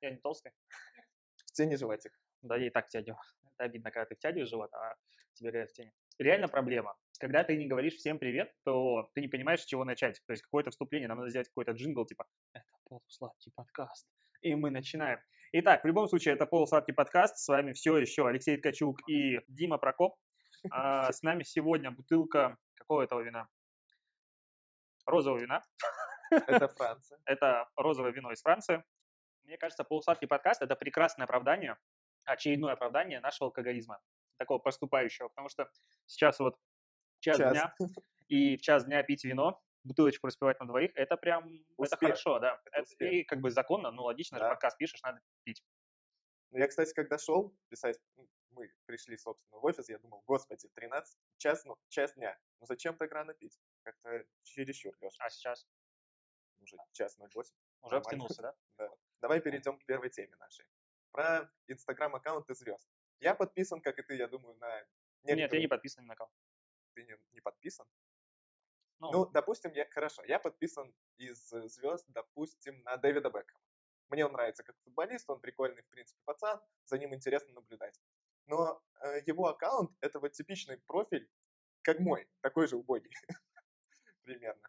Я не толстый. В тени животик. Да, я и так тяню. Это обидно, когда ты втягиваешь живот, а тебе говорят в тени. Реально проблема. Когда ты не говоришь всем привет, то ты не понимаешь, с чего начать. То есть какое-то вступление, нам надо сделать какой-то джингл, типа «Это полусладкий подкаст». И мы начинаем. Итак, в любом случае, это полусладкий подкаст. С вами все еще Алексей Ткачук и Дима Прокоп. А с нами сегодня бутылка какого этого вина? Розового вина. Это Франция. Это розовое вино из Франции. Мне кажется, полусладкий подкаст – это прекрасное оправдание, очередное оправдание нашего алкоголизма, такого поступающего, потому что сейчас вот час, Час. дня, и в час дня пить вино, бутылочку распивать на двоих, это прям, это Успех. хорошо, да. Это Это и как бы законно, ну логично, же Да. подкаст пишешь, надо пить. Ну, Я, кстати, когда шел писать, м, мы пришли, собственно, в офис, я думал, господи, 13, час, ну, час дня, ну зачем так рано пить? Как-то чересчур, Леша, А сейчас уже час 08. уже Нормально. втянулся, да? Да. Давай перейдем к первой теме нашей. Про инстаграм-аккаунты звезд. Я подписан, как и ты, я думаю, на Нет, я не некоторые- подписан ни на кого. Ты не, не подписан? Ну, Ну, допустим, я хорошо, я подписан из э, звезд, допустим, на Дэвида Бекхэма. Мне он нравится как футболист, он прикольный, в принципе, пацан, за ним интересно наблюдать. Но э, его аккаунт это вот типичный профиль, как мой, такой же убогий примерно.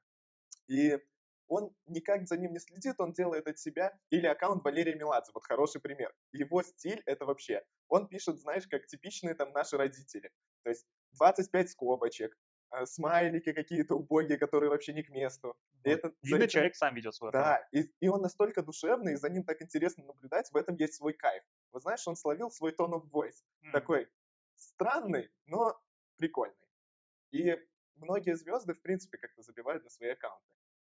И он никак за ним не следит, он делает от себя. Или аккаунт Валерия Меладзе, вот хороший пример. Его стиль это вообще, он пишет, знаешь, как типичные там наши родители. То есть 25 скобочек, э, смайлики какие-то убогие, которые вообще не к месту. И это, за видно, этим- человек сам ведет свой да, и, и он настолько душевный, и за ним так интересно наблюдать, в этом есть свой кайф. Вот знаешь, он словил свой tone of voice, М. такой странный, но прикольный. И многие звезды, в принципе, как-то забивают на свои аккаунты.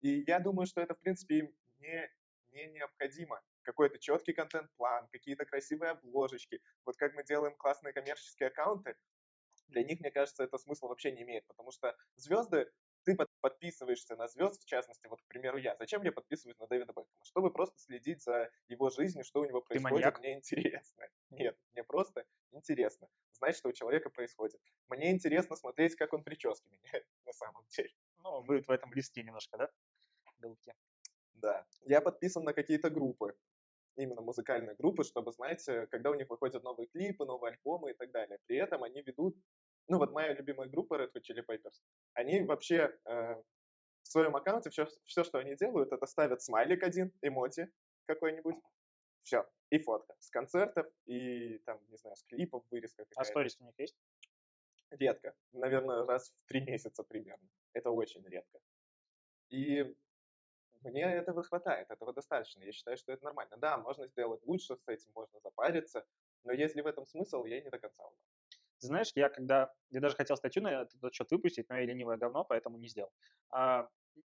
И я думаю, что это, в принципе, им не, не необходимо. Какой-то четкий контент-план, какие-то красивые обложечки. Вот как мы делаем классные коммерческие аккаунты, для них, мне кажется, это смысл вообще не имеет, потому что звезды, ты под- подписываешься на звезд, в частности, вот, к примеру, я. Зачем я подписываюсь на Дэвида Бекхэма? Чтобы просто следить за его жизнью, что у него происходит, маньяк? мне интересно. Нет, мне просто интересно знать, что у человека происходит. Мне интересно смотреть, как он прически меняет на самом деле. Ну, вы в этом близки немножко, да? Белки. Да. Я подписан на какие-то группы, именно музыкальные группы, чтобы знать, когда у них выходят новые клипы, новые альбомы и так далее. При этом они ведут, ну вот моя любимая группа Red Hot Chili Peppers, они вообще э, в своем аккаунте все, все, что они делают, это ставят смайлик один, эмоти какой-нибудь, все, и фотка с концертов, и там, не знаю, с клипов, вырезка А какая-то. сторис у них есть? Редко. Наверное, раз в три месяца примерно. Это очень редко. И мне этого хватает, этого достаточно. Я считаю, что это нормально. Да, можно сделать лучше с этим, можно запариться, но если в этом смысл, я не до конца. Ты знаешь, я когда... Я даже хотел статью на этот счет выпустить, но я ленивое говно, поэтому не сделал. А,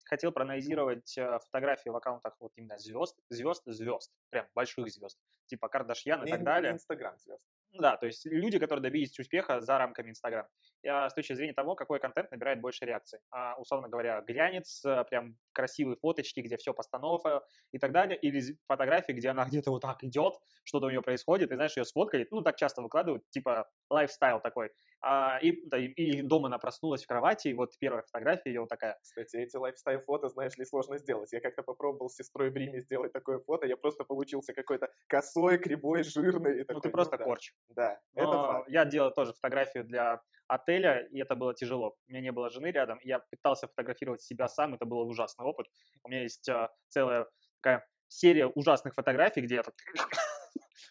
хотел проанализировать э, фотографии в аккаунтах вот именно звезд, звезд, звезд, прям больших звезд, типа Кардашьян и Не- так далее. Инстаграм звезд. Да, то есть люди, которые добились успеха за рамками Инстаграм. Я с точки зрения того, какой контент набирает больше реакций. А, условно говоря, глянец, э, прям красивые фоточки, где все постанова и так далее, или фотографии, где она где-то вот так идет, что-то у нее происходит, и знаешь, ее сфоткали, ну, так часто выкладывают, типа лайфстайл такой. А, и, да, и- дома она проснулась в кровати, и вот первая фотография ее вот такая. Кстати, эти лайфстайл-фото, знаешь ли, сложно сделать. Я как-то попробовал с сестрой в Риме сделать такое фото, я просто получился какой-то косой, кривой, жирный. И Ну, такой, ты просто да. корч. Да, это Но факт. я делал тоже фотографию для отеля, и это было тяжело. У меня не было жены рядом, я пытался фотографировать себя сам, это был ужасный опыт. У меня есть а, целая такая серия ужасных фотографий, где я так...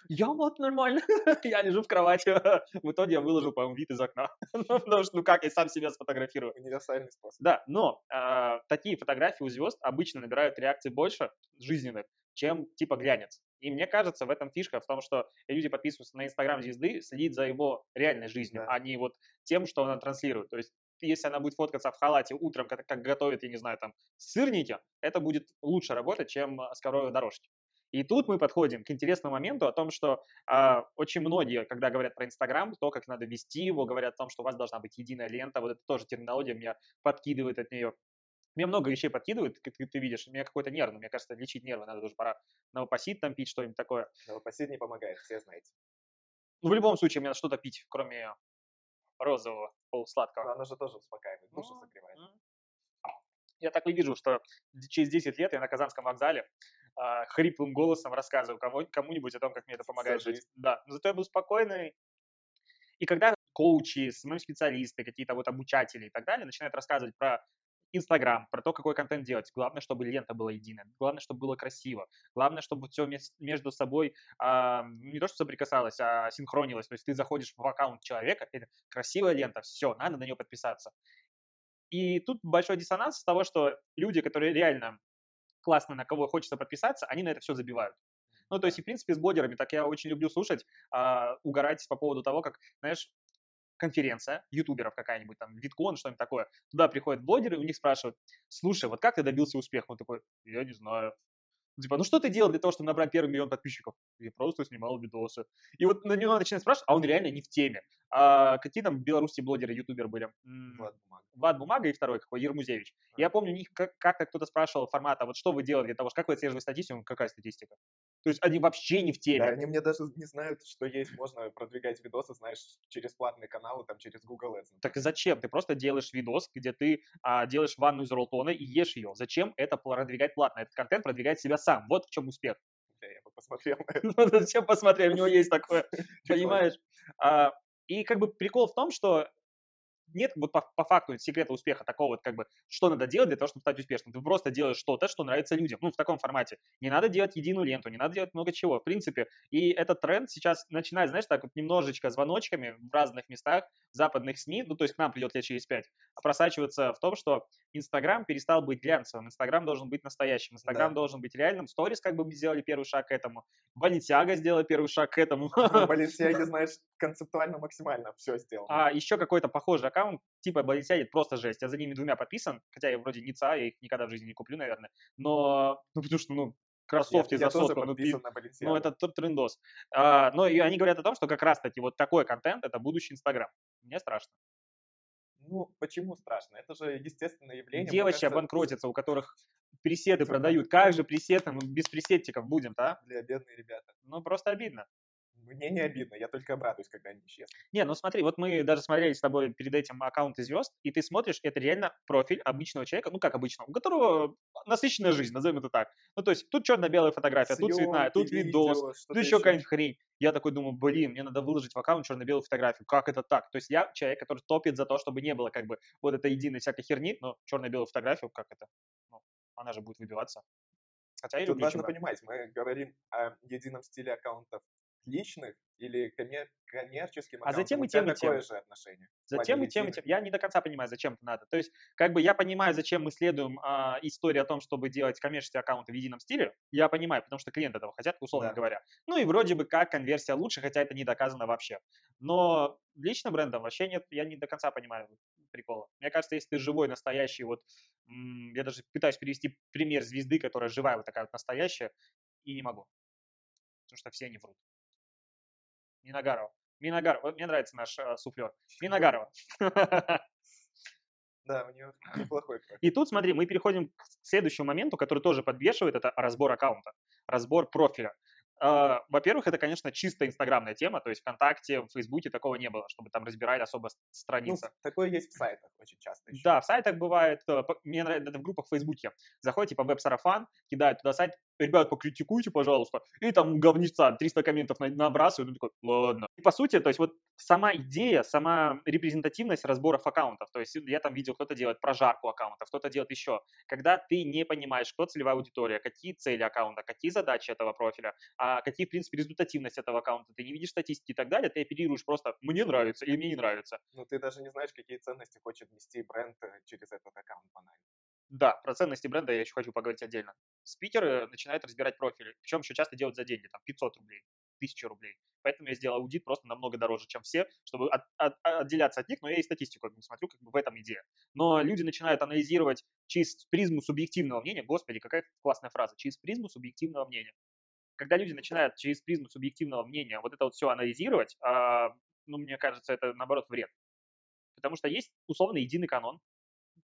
Я вот нормально, я лежу в кровати. В итоге я выложил, по-моему, вид из окна. Ну, Потому что, ну как, я сам себя сфотографирую. Универсальный способ. Да, но а, такие фотографии у звезд обычно набирают реакций больше жизненных, чем типа глянец. И мне кажется, в этом фишка в том, что люди подписываются на Инстаграм звезды, следить за его реальной жизнью, Да. а не вот тем, что она транслирует. То есть если она будет фоткаться в халате утром, как, как готовит, я не знаю, там, сырники, это будет лучше работать, чем а, с коровой дорожки. И тут мы подходим к интересному моменту о том, что а, очень многие, когда говорят про Инстаграм, то, как надо вести его, говорят о том, что у вас должна быть единая лента, вот это тоже терминология меня подкидывает от нее. Мне много вещей подкидывают, как ты, ты видишь, у меня какой-то нервный, мне кажется, лечить нервы надо уже пора новопосит там пить, что-нибудь такое. Новопосит не помогает, все знаете. Ну, в любом случае, мне надо что-то пить, кроме розового, полусладкого. Но оно же тоже успокаивает, душу Ну, согревает. Я так и вижу, что через 10 лет я на Казанском вокзале а, хриплым голосом рассказываю кому- кому-нибудь о том, как мне это помогает жить. Да, но зато я был спокойный. И когда коучи, самые специалисты, какие-то вот обучатели и так далее начинают рассказывать про Инстаграм, про то, какой контент делать. Главное, чтобы лента была единая. Главное, чтобы было красиво. Главное, чтобы все между собой а, не то, что соприкасалось, а синхронилось. То есть ты заходишь в аккаунт человека, это красивая лента, все, надо на нее подписаться. И тут большой диссонанс с того, что люди, которые реально классно, на кого хочется подписаться, они на это все забивают. Ну, то есть, и, в принципе, с блогерами, так я очень люблю слушать, а, угорать по поводу того, как, знаешь, конференция ютуберов какая-нибудь, там, Виткон, что-нибудь такое. Туда приходят блогеры, у них спрашивают, слушай, вот как ты добился успеха? Он такой, я не знаю. Типа, ну что ты делал для того, чтобы набрать первый миллион подписчиков? Я просто снимал видосы. И вот на него начинают спрашивать, а он реально не в теме. А какие там в Беларуси блогеры, ютуберы были? Влад Бумага. Влад Бумага и второй какой, Ермузевич. Я помню, у них как- как-то кто-то спрашивал формата, вот что вы делаете для того, как вы отслеживаете статистику, какая статистика? То есть они вообще не в Да, теме. они мне даже не знают, что есть, можно продвигать видосы, знаешь, через платные каналы, там, через Google Ads. Так и зачем? Ты просто делаешь видос, где ты а, делаешь ванну из роллтона и ешь ее. Зачем это продвигать платно? Этот контент продвигает себя сам. Вот в чем успех. Бля, я бы посмотрел на это. Ну, Зачем посмотреть, у него есть такое, понимаешь? А, И как бы прикол в том, что нет вот по, по факту секрета успеха такого вот как бы, что надо делать для того, чтобы стать успешным. Ты просто делаешь что-то, что нравится людям, ну, в таком формате. Не надо делать единую ленту, не надо делать много чего, в принципе. И этот тренд сейчас начинает, знаешь, так вот немножечко звоночками в разных местах западных СМИ, ну, то есть к нам придет лет через пять, просачиваться в том, что Инстаграм перестал быть глянцевым, Инстаграм должен быть настоящим, Инстаграм Да. должен быть реальным, Сторис как бы мы сделали первый шаг к этому, Баленсиага сделала первый шаг к этому. Ну, Balenciaga, знаешь, концептуально максимально все сделано. А еще какой-то похожий аккаунт, типа Balenciaga, просто жесть. Я за ними двумя подписан, хотя я вроде не ца, я их никогда в жизни не куплю, наверное. Но, ну, потому что, ну, кроссовки я, за я сотку, ну, Balenciaga. ну, это тот трендос. А, но и они говорят о том, что как раз-таки вот такой контент – это будущий Инстаграм. Мне страшно. Ну, почему страшно? Это же естественное явление. Девочки кажется, обанкротятся, у которых преседы продают. Как же пресеты, мы без пресетчиков будем, а? Бля, бедные ребята. Ну, просто обидно. Мне не обидно, я только обрадуюсь, когда они исчезнут. Не, ну смотри, вот мы даже смотрели с тобой перед этим аккаунты звезд, и ты смотришь, это реально профиль обычного человека, ну как обычного, у которого насыщенная жизнь, назовем это так. Ну то есть тут черно-белая фотография, тут цветная, тут видос, видео, тут еще какая-нибудь хрень. Я такой думаю, блин, мне надо выложить в аккаунт черно-белую фотографию. Как это так? То есть я человек, который топит за то, чтобы не было как бы вот этой единой всякой херни, но черно-белую фотографию, как это? Ну, она же будет выбиваться. Хотя Тут важно понимать, мы говорим о едином стиле аккаунтов личных или коммер- коммерческим А затем и тем, и тем. же отношение. Затем и тем, и тем. Я не до конца понимаю, зачем это надо. То есть, как бы я понимаю, зачем мы следуем а, истории о том, чтобы делать коммерческие аккаунты в едином стиле. Я понимаю, потому что клиенты этого хотят, условно Да. говоря. Ну и вроде бы как конверсия лучше, хотя это не доказано вообще. Но личным брендом вообще нет, я не до конца понимаю прикола. Мне кажется, если ты живой, настоящий, вот я даже пытаюсь привести пример звезды, которая живая, вот такая вот настоящая, и не могу. Потому что все они врут. Миногарова. Миногарова. Вот мне нравится наш э, суфлер. Миногарова. Да, у нее неплохой профиль. И тут, смотри, мы переходим к следующему моменту, который тоже подвешивает, это разбор аккаунта, разбор профиля. А, Во-первых, это, конечно, чисто инстаграмная тема, то есть ВКонтакте, в Фейсбуке такого не было, чтобы там разбирали особо Ну, страницы. такое есть в сайтах очень часто еще. Да, в сайтах бывает, э, мне нравится, это в группах в Фейсбуке. Заходите по веб-сарафан, кидают туда сайт, ребят, покритикуйте, пожалуйста, и там говнеца 300 комментов на- набрасывают, ну такой, ладно. И по сути, то есть вот сама идея, сама репрезентативность разборов аккаунтов, то есть я там видел, кто-то делает прожарку аккаунтов, кто-то делает еще. Когда ты не понимаешь, кто целевая аудитория, какие цели аккаунта, какие задачи этого профиля, а какие, в принципе, результативность этого аккаунта, ты не видишь статистики и так далее, ты оперируешь просто «мне нравится» или «мне не нравится». Ну, ты даже не знаешь, какие ценности хочет нести бренд э, через этот аккаунт банально. Да, про ценности бренда я еще хочу поговорить отдельно. Спикеры начинают разбирать профили, причем еще часто делают за деньги, там 500 рублей, 1000 рублей. Поэтому я сделал аудит просто намного дороже, чем все, чтобы от- от- отделяться от них, но я и статистику как бы смотрю, как бы в этом идея. Но люди начинают анализировать через призму субъективного мнения, господи, какая классная фраза, через призму субъективного мнения. Когда люди начинают через призму субъективного мнения вот это вот все анализировать, а, ну, мне кажется, это наоборот вред. Потому что есть условно единый канон,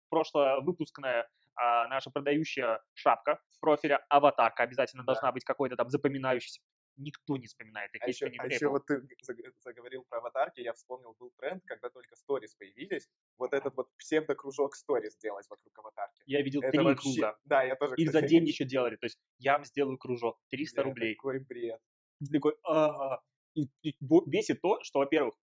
прошловыпускная а, наша продающая шапка профиля, аватарка обязательно Да. должна быть какой-то там запоминающийся. никто не вспоминает их, А еще, а еще вот ты заг- заговорил про аватарки, я вспомнил, был тренд, когда только сторис появились, вот этот вот псевдокружок сторис сделать вокруг аватарки. Я видел Это три вообще... круга. Да, я тоже, И за деньги еще делали. То есть я вам сделаю кружок, 300 бля, рублей. Такой бред. Ты такой, ага. И, и бо- бесит то, что, во-первых,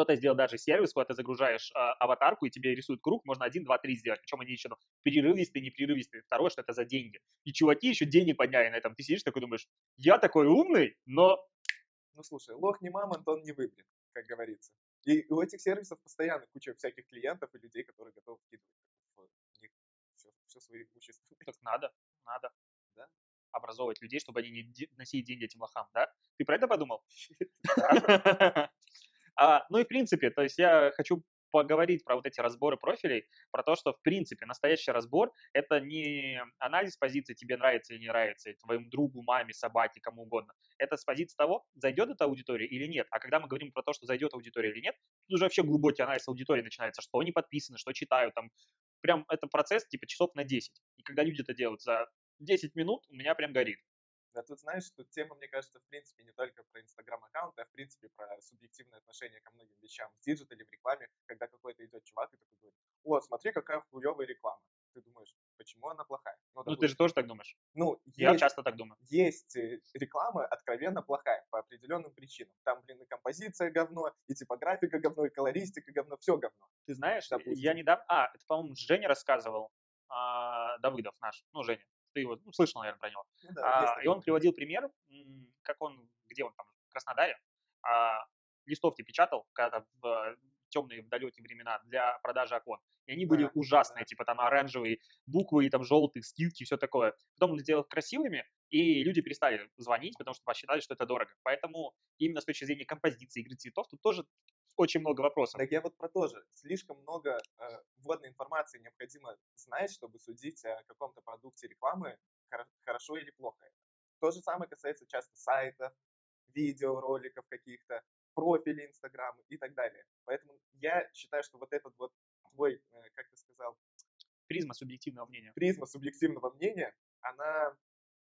кто-то сделал даже сервис, куда ты загружаешь а, аватарку, и тебе рисует круг, можно один, два, три сделать. Причем они еще там перерывистые, непрерывистые. Второе, что это за деньги. И чуваки еще денег подняли на этом. Ты сидишь такой думаешь, я такой умный, но Ну, слушай, лох не мамонт, он не выбрит, как говорится. И у этих сервисов постоянно куча всяких клиентов и людей, которые готовы вкидывать в них все, все свои имущество. так надо, надо. Да? Образовывать людей, чтобы они не носили деньги этим лохам, да? Ты про это подумал? А, Ну и в принципе, то есть я хочу поговорить про вот эти разборы профилей, про то, что в принципе настоящий разбор — это не анализ позиции тебе нравится или не нравится, твоему другу, маме, собаке, кому угодно. Это с позиции того, зайдет эта аудитория или нет. А когда мы говорим про то, что зайдет аудитория или нет, тут уже вообще глубокий анализ аудитории начинается, что они подписаны, что читают, там, прям это процесс типа часов на 10. И когда люди это делают за 10 минут, у меня прям горит. Да тут знаешь, что тема, мне кажется, в принципе, не только про инстаграм-аккаунты, а в принципе про субъективное отношение ко многим вещам в диджитале, в рекламе, когда какой-то идет чувак и такой говорит, о, смотри, какая хуевая реклама. Ты думаешь, почему она плохая? Ну, ты же тоже так думаешь. ну, Я есть, часто так думаю. есть э, реклама откровенно плохая по определенным причинам. Там, блин, и композиция говно, и типографика говно, и колористика говно, все говно. Ты знаешь, я Допустим. недавно... А, это, по-моему, Женя рассказывал, а, Давыдов наш, ну, Женя. Ты его ну, слышал, наверное, про него. Ну да, А, и он приводил пример, как он, где он там, в Краснодаре, а, листовки печатал, когда в э, темные в далекие времена для продажи окон. И они были Да, ужасные, да. типа там оранжевые буквы, и там желтые скидки, все такое. Потом он сделал их красивыми, и люди перестали звонить, потому что посчитали, что это дорого. Поэтому именно с точки зрения композиции, игры цветов, тут тоже очень много вопросов. Так я вот про то же. Слишком много э, вводной информации необходимо знать, чтобы судить о каком-то продукте рекламы, хоро- хорошо или плохо. То же самое касается часто сайтов, видеороликов каких-то, профилей Инстаграма и так далее. Поэтому я считаю, что вот этот вот твой, э, как ты сказал, Призма субъективного мнения. призма субъективного мнения, она...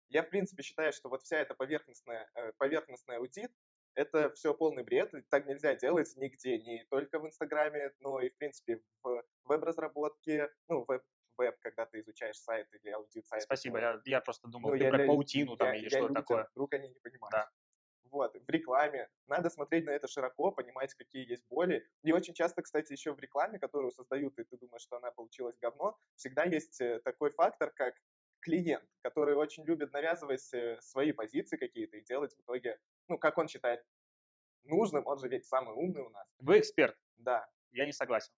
Я, в принципе, считаю, что вот вся эта поверхностная, э, поверхностная аудит, это все полный бред, так нельзя делать нигде, не только в Инстаграме, но и, в принципе, в веб-разработке, ну, веб, веб, когда ты изучаешь сайт или аудит сайта. Спасибо, я, я просто думал, Ну, ты я про для- паутину там я- или я что людям, такое. Вдруг они не понимают. Да. Вот, в рекламе. Надо смотреть на это широко, понимать, какие есть боли. И очень часто, кстати, еще в рекламе, которую создают, и ты думаешь, что она получилась говно, всегда есть э, такой фактор, как клиент, который очень любит навязывать э, свои позиции какие-то и делать в итоге, ну, как он считает нужным, он же ведь самый умный у нас. Вы эксперт, Да, я не согласен.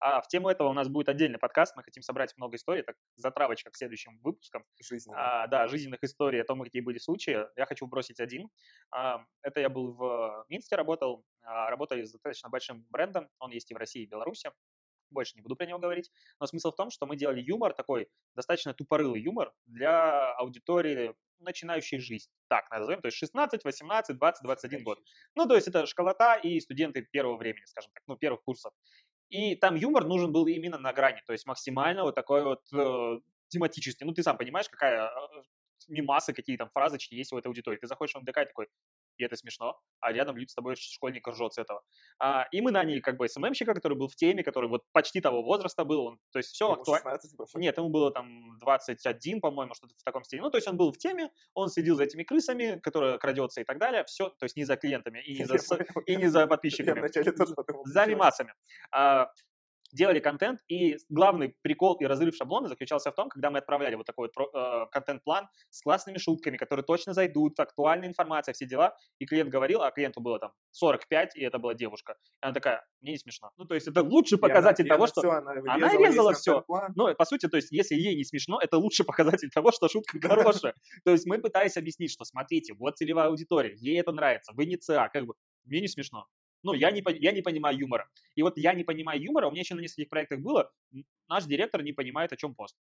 А в тему этого у нас будет отдельный подкаст, мы хотим собрать много историй, так затравочка к следующим выпускам. жизненно. А, да, жизненных историй о том, какие были случаи. Я хочу бросить один. А, это я был в Минске, работал, а, работаю с достаточно большим брендом, он есть и в России, и в Беларуси. Больше не буду про него говорить. Но смысл в том, что мы делали юмор, такой достаточно тупорылый юмор для аудитории, начинающей жизнь. Так назовем, то есть 16, 18, 20, 21 год. Ну, то есть это школота и студенты первого времени, скажем так, ну, первых курсов. И там юмор нужен был именно на грани, то есть максимально вот такой вот э, тематический. Ну, ты сам понимаешь, какая э, мимасы, какие там фразочки есть в этой аудитории. Ты заходишь в МДК и такой, и это смешно, а рядом люди с тобой школьник ржет с этого. А, и мы наняли как бы СММщика, который был в теме, который вот почти того возраста был, он, то есть все актуально. 16 было. Нет, ему было там 21, по-моему, что-то в таком стиле. Ну, то есть он был в теме, он следил за этими крысами, которые крадется и так далее. Все, то есть не за клиентами и не за, и не за подписчиками за мимасами. А, делали контент, и главный прикол и разрыв шаблона заключался в том, когда мы отправляли вот такой вот э, контент-план с классными шутками, которые точно зайдут, актуальная информация, все дела, и клиент говорил, а клиенту было там 45, и это была девушка. И она такая, мне не смешно. Ну, то есть это лучший она- показатель и того, она что... всё, она Она вырезала весь резала контент-план. Ну, по сути, то есть, если ей не смешно, это лучший показатель того, что шутка хорошая. То есть мы пытались объяснить, что смотрите, вот целевая аудитория, ей это нравится, вы не ЦА, как бы, мне не смешно. Ну, я не, я не понимаю юмора. И вот я не понимаю юмора, у меня еще на нескольких проектах было, наш директор не понимает, о чем пост.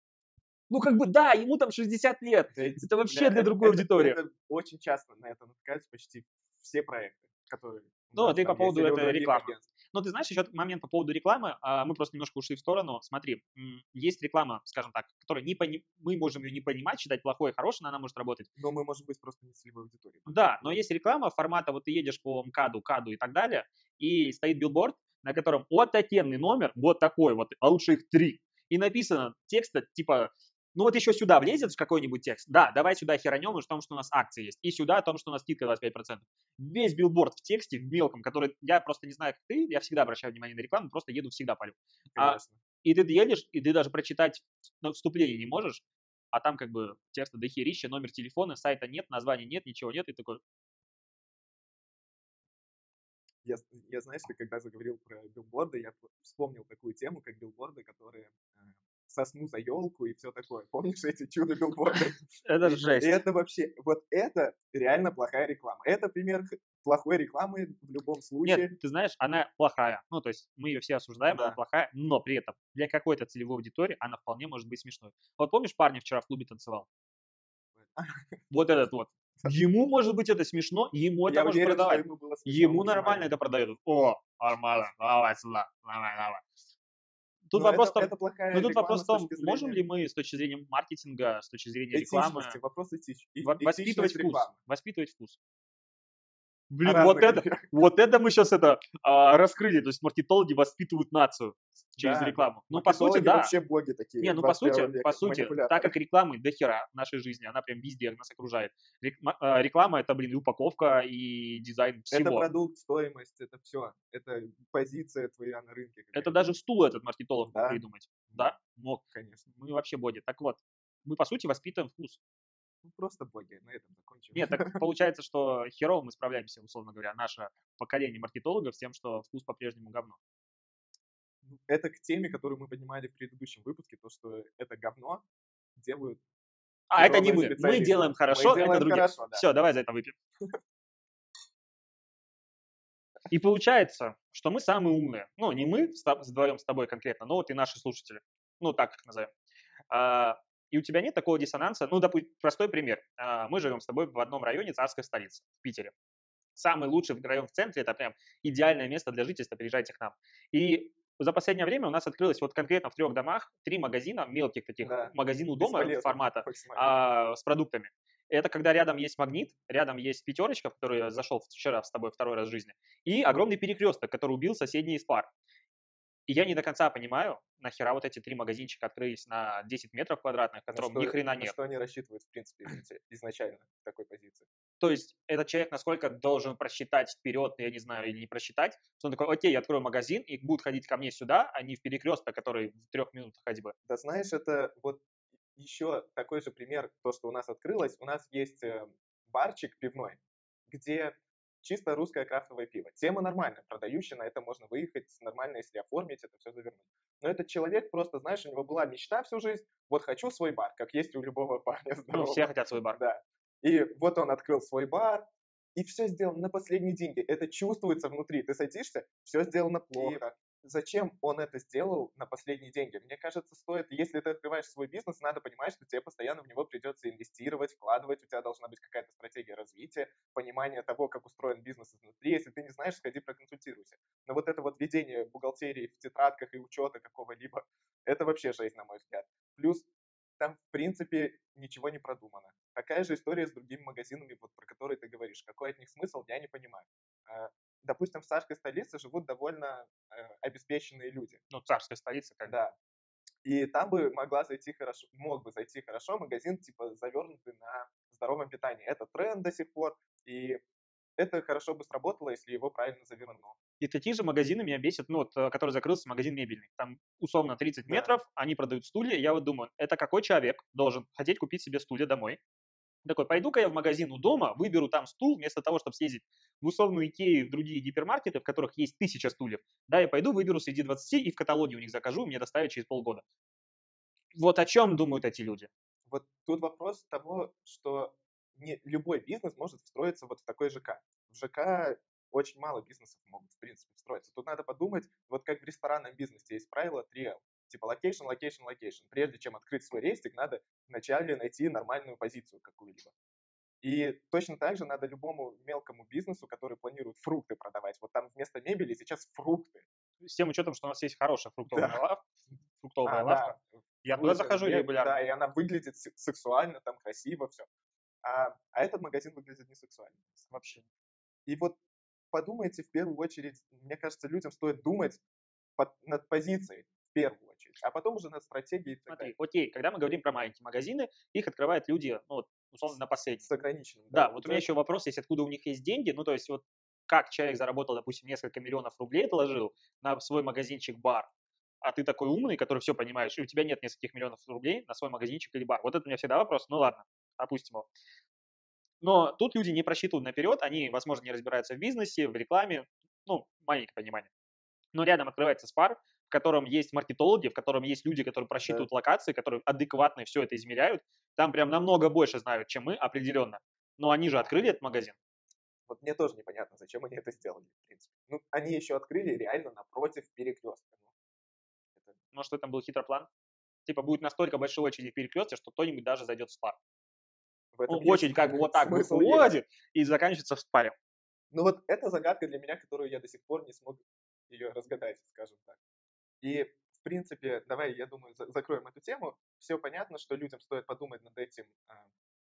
Ну, как бы, да, ему там 60 лет, это вообще для это- другой это- аудитории. это очень часто на это натыкаются почти все проекты, которые... Ну, нас ты по поводу этой рекламы. агентств. Но ты знаешь, еще момент по поводу рекламы, а, мы просто немножко ушли в сторону. Смотри, есть реклама, скажем так, которая не пони... мы можем ее не понимать, считать плохой и хорошей, но она может работать. Но мы можем быть просто не целевой аудиторией. Да, но есть реклама формата, вот ты едешь по МКАДу, КАДу и так далее, и стоит билборд, на котором вот отдельный номер, вот такой вот, а лучше их три. И написано текста типа ну вот еще сюда влезет какой-нибудь текст, да, давай сюда херанем о том, что у нас акции есть, и сюда о том, что у нас скидка 25%. Весь билборд в тексте, в мелком, который я просто не знаю, как ты, я всегда обращаю внимание на рекламу, просто еду всегда палю. А, и ты едешь, и ты даже прочитать вступление не можешь, а там как бы текста дохерища, номер телефона, сайта нет, названия нет, ничего нет, и такой, я, я, знаешь, ты когда заговорил про билборды, я вспомнил такую тему, как билборды, которые э, сосну за елку и все такое. Помнишь эти чудо билборды? Это жесть. И это вообще, вот это реально плохая реклама. Это пример плохой рекламы в любом случае. Нет, ты знаешь, она плохая. Ну, то есть мы ее все осуждаем, да. она плохая, но при этом для какой-то целевой аудитории она вполне может быть смешной. Вот помнишь, парня вчера в клубе танцевал? Вот этот вот. Ему может быть это смешно, ему это может продавать. Ему нормально это продают. О, нормально, давай сюда, давай, давай. Тут но вопрос, это, том, это плохая тут вопрос в том, можем ли мы с точки зрения маркетинга, с точки зрения рекламы вопрос этич, воспитывать вкус, воспитывать вкус. Блин, вот это, вот это мы сейчас это а, раскрыли. То есть маркетологи воспитывают нацию через да, рекламу. Ну, по сути, да. вообще боги такие. Не, ну, по сути, века, по сути, так как рекламы до хера в нашей жизни, она прям везде нас окружает. А, реклама — это, блин, и упаковка, и дизайн всего. Это продукт, стоимость, это все. Это позиция твоя на рынке. Это даже стул этот маркетолог да. мог придумать. Да, мог. Конечно. Мы вообще боги. Так вот, мы, по сути, воспитываем вкус. Ну, просто боги, на этом закончим. Нет, так получается, что херово мы справляемся, условно говоря, наше поколение маркетологов с тем, что вкус по-прежнему говно. Ну, это к теме, которую мы поднимали в предыдущем выпуске, то, что это говно делают а, это не мы. Мы делаем хорошо, мы делаем это другие. Хорошо, да. Все, давай за это выпьем. И получается, что мы самые умные. Ну, не мы вдвоем с тобой конкретно, но вот и наши слушатели. Ну, так их назовем. А, и у тебя нет такого диссонанса. Ну, допустим, простой пример. А, мы живем с тобой в одном районе царской столицы, в Питере. Самый лучший район в центре, это прям идеальное место для жительства, приезжайте к нам. И за последнее время у нас открылось вот конкретно в трех домах три магазина, мелких таких, да. магазин у дома формата а, с продуктами. Это когда рядом есть магнит, рядом есть пятерочка, в которую я зашел вчера с тобой второй раз в жизни, и огромный перекресток, который убил соседний из пар. И я не до конца понимаю, нахера вот эти три магазинчика открылись на 10 метров квадратных, которым что, ни хрена нет. что они рассчитывают, в принципе, изначально в такой позиции. То есть этот человек насколько должен просчитать вперед, я не знаю, или не просчитать, что он такой, окей, я открою магазин, и будут ходить ко мне сюда, а не в перекресток, который в трех минутах ходьбы. Да знаешь, это вот еще такой же пример, то, что у нас открылось. У нас есть э, барчик пивной, где чисто русское крафтовое пиво. Тема нормальная, продающая, на это можно выехать, нормально, если оформить, это все завернуть. Но этот человек просто, знаешь, у него была мечта всю жизнь, вот хочу свой бар, как есть у любого парня здорового. Ну, все хотят свой бар. Да. И вот он открыл свой бар, и все сделано на последние деньги. Это чувствуется внутри. Ты садишься, все сделано плохо зачем он это сделал на последние деньги. Мне кажется, стоит, если ты открываешь свой бизнес, надо понимать, что тебе постоянно в него придется инвестировать, вкладывать, у тебя должна быть какая-то стратегия развития, понимание того, как устроен бизнес изнутри. Если ты не знаешь, сходи проконсультируйся. Но вот это вот ведение бухгалтерии в тетрадках и учета какого-либо, это вообще жизнь, на мой взгляд. Плюс там, в принципе, ничего не продумано. Такая же история с другими магазинами, вот про которые ты говоришь. Какой от них смысл, я не понимаю. Допустим, в царской столице живут довольно э, обеспеченные люди. Ну, царская столица, как Да. И там бы могла зайти хорошо, мог бы зайти хорошо магазин, типа, завернутый на здоровом питании. Это тренд до сих пор, и это хорошо бы сработало, если его правильно завернуло. И такие же магазины меня бесят, ну, вот, э, который закрылся, магазин мебельный. Там, условно, 30 да. метров, они продают стулья. Я вот думаю, это какой человек должен хотеть купить себе стулья домой, такой, пойду-ка я в магазин у дома, выберу там стул, вместо того, чтобы съездить в условную Икею и в другие гипермаркеты, в которых есть тысяча стульев. Да, я пойду, выберу среди 20 и в каталоге у них закажу, мне доставят через полгода. Вот о чем думают эти люди? Вот тут вопрос того, что не любой бизнес может встроиться вот в такой ЖК. В ЖК очень мало бизнесов могут, в принципе, встроиться. Тут надо подумать, вот как в ресторанном бизнесе есть правило 3L типа location, location, location. Прежде чем открыть свой рестик, надо вначале найти нормальную позицию какую-либо. И точно так же надо любому мелкому бизнесу, который планирует фрукты продавать. Вот там вместо мебели сейчас фрукты. С тем учетом, что у нас есть хорошая фруктовая, Да. лав- фруктовая А, лавка. да. Я туда захожу я- регулярно. Да, и она выглядит се- сексуально, там красиво все. А, а этот магазин выглядит не сексуально. Вообще. И вот подумайте в первую очередь, мне кажется, людям стоит думать под- над позицией первую очередь, а потом уже над стратегией и так Смотри, далее. окей, когда мы говорим про маленькие магазины, их открывают люди, ну, условно, на последний. С ограниченным. Да, вот у меня еще вопрос есть, откуда у них есть деньги. Ну, то есть вот как человек заработал, допустим, несколько миллионов рублей отложил на свой магазинчик-бар, а ты такой умный, который все понимаешь, и у тебя нет нескольких миллионов рублей на свой магазинчик или бар. Вот это у меня всегда вопрос. Ну ладно, опустим его. Но тут люди не просчитывают наперед, они, возможно, не разбираются в бизнесе, в рекламе, ну, маленькое понимание. Но рядом открывается спар, в котором есть маркетологи, в котором есть люди, которые просчитывают локации, которые адекватно все это измеряют. Там прям намного больше знают, чем мы, определенно. Но они же открыли этот магазин. Вот мне тоже непонятно, зачем они это сделали, в принципе. Ну, они еще открыли реально напротив перекрестка. Ну, это- Может, это был хитрый план? Типа будет настолько большой очередь в перекрестке, что кто-нибудь даже зайдет в спар. в этом Ну, есть очередь как бы вот так выходит и заканчивается в спаре. Ну вот это загадка для меня, которую я до сих пор не смог ее разгадать, скажем так. И, в принципе, давай, я думаю, за- закроем эту тему. Все понятно, что людям стоит подумать над этим а,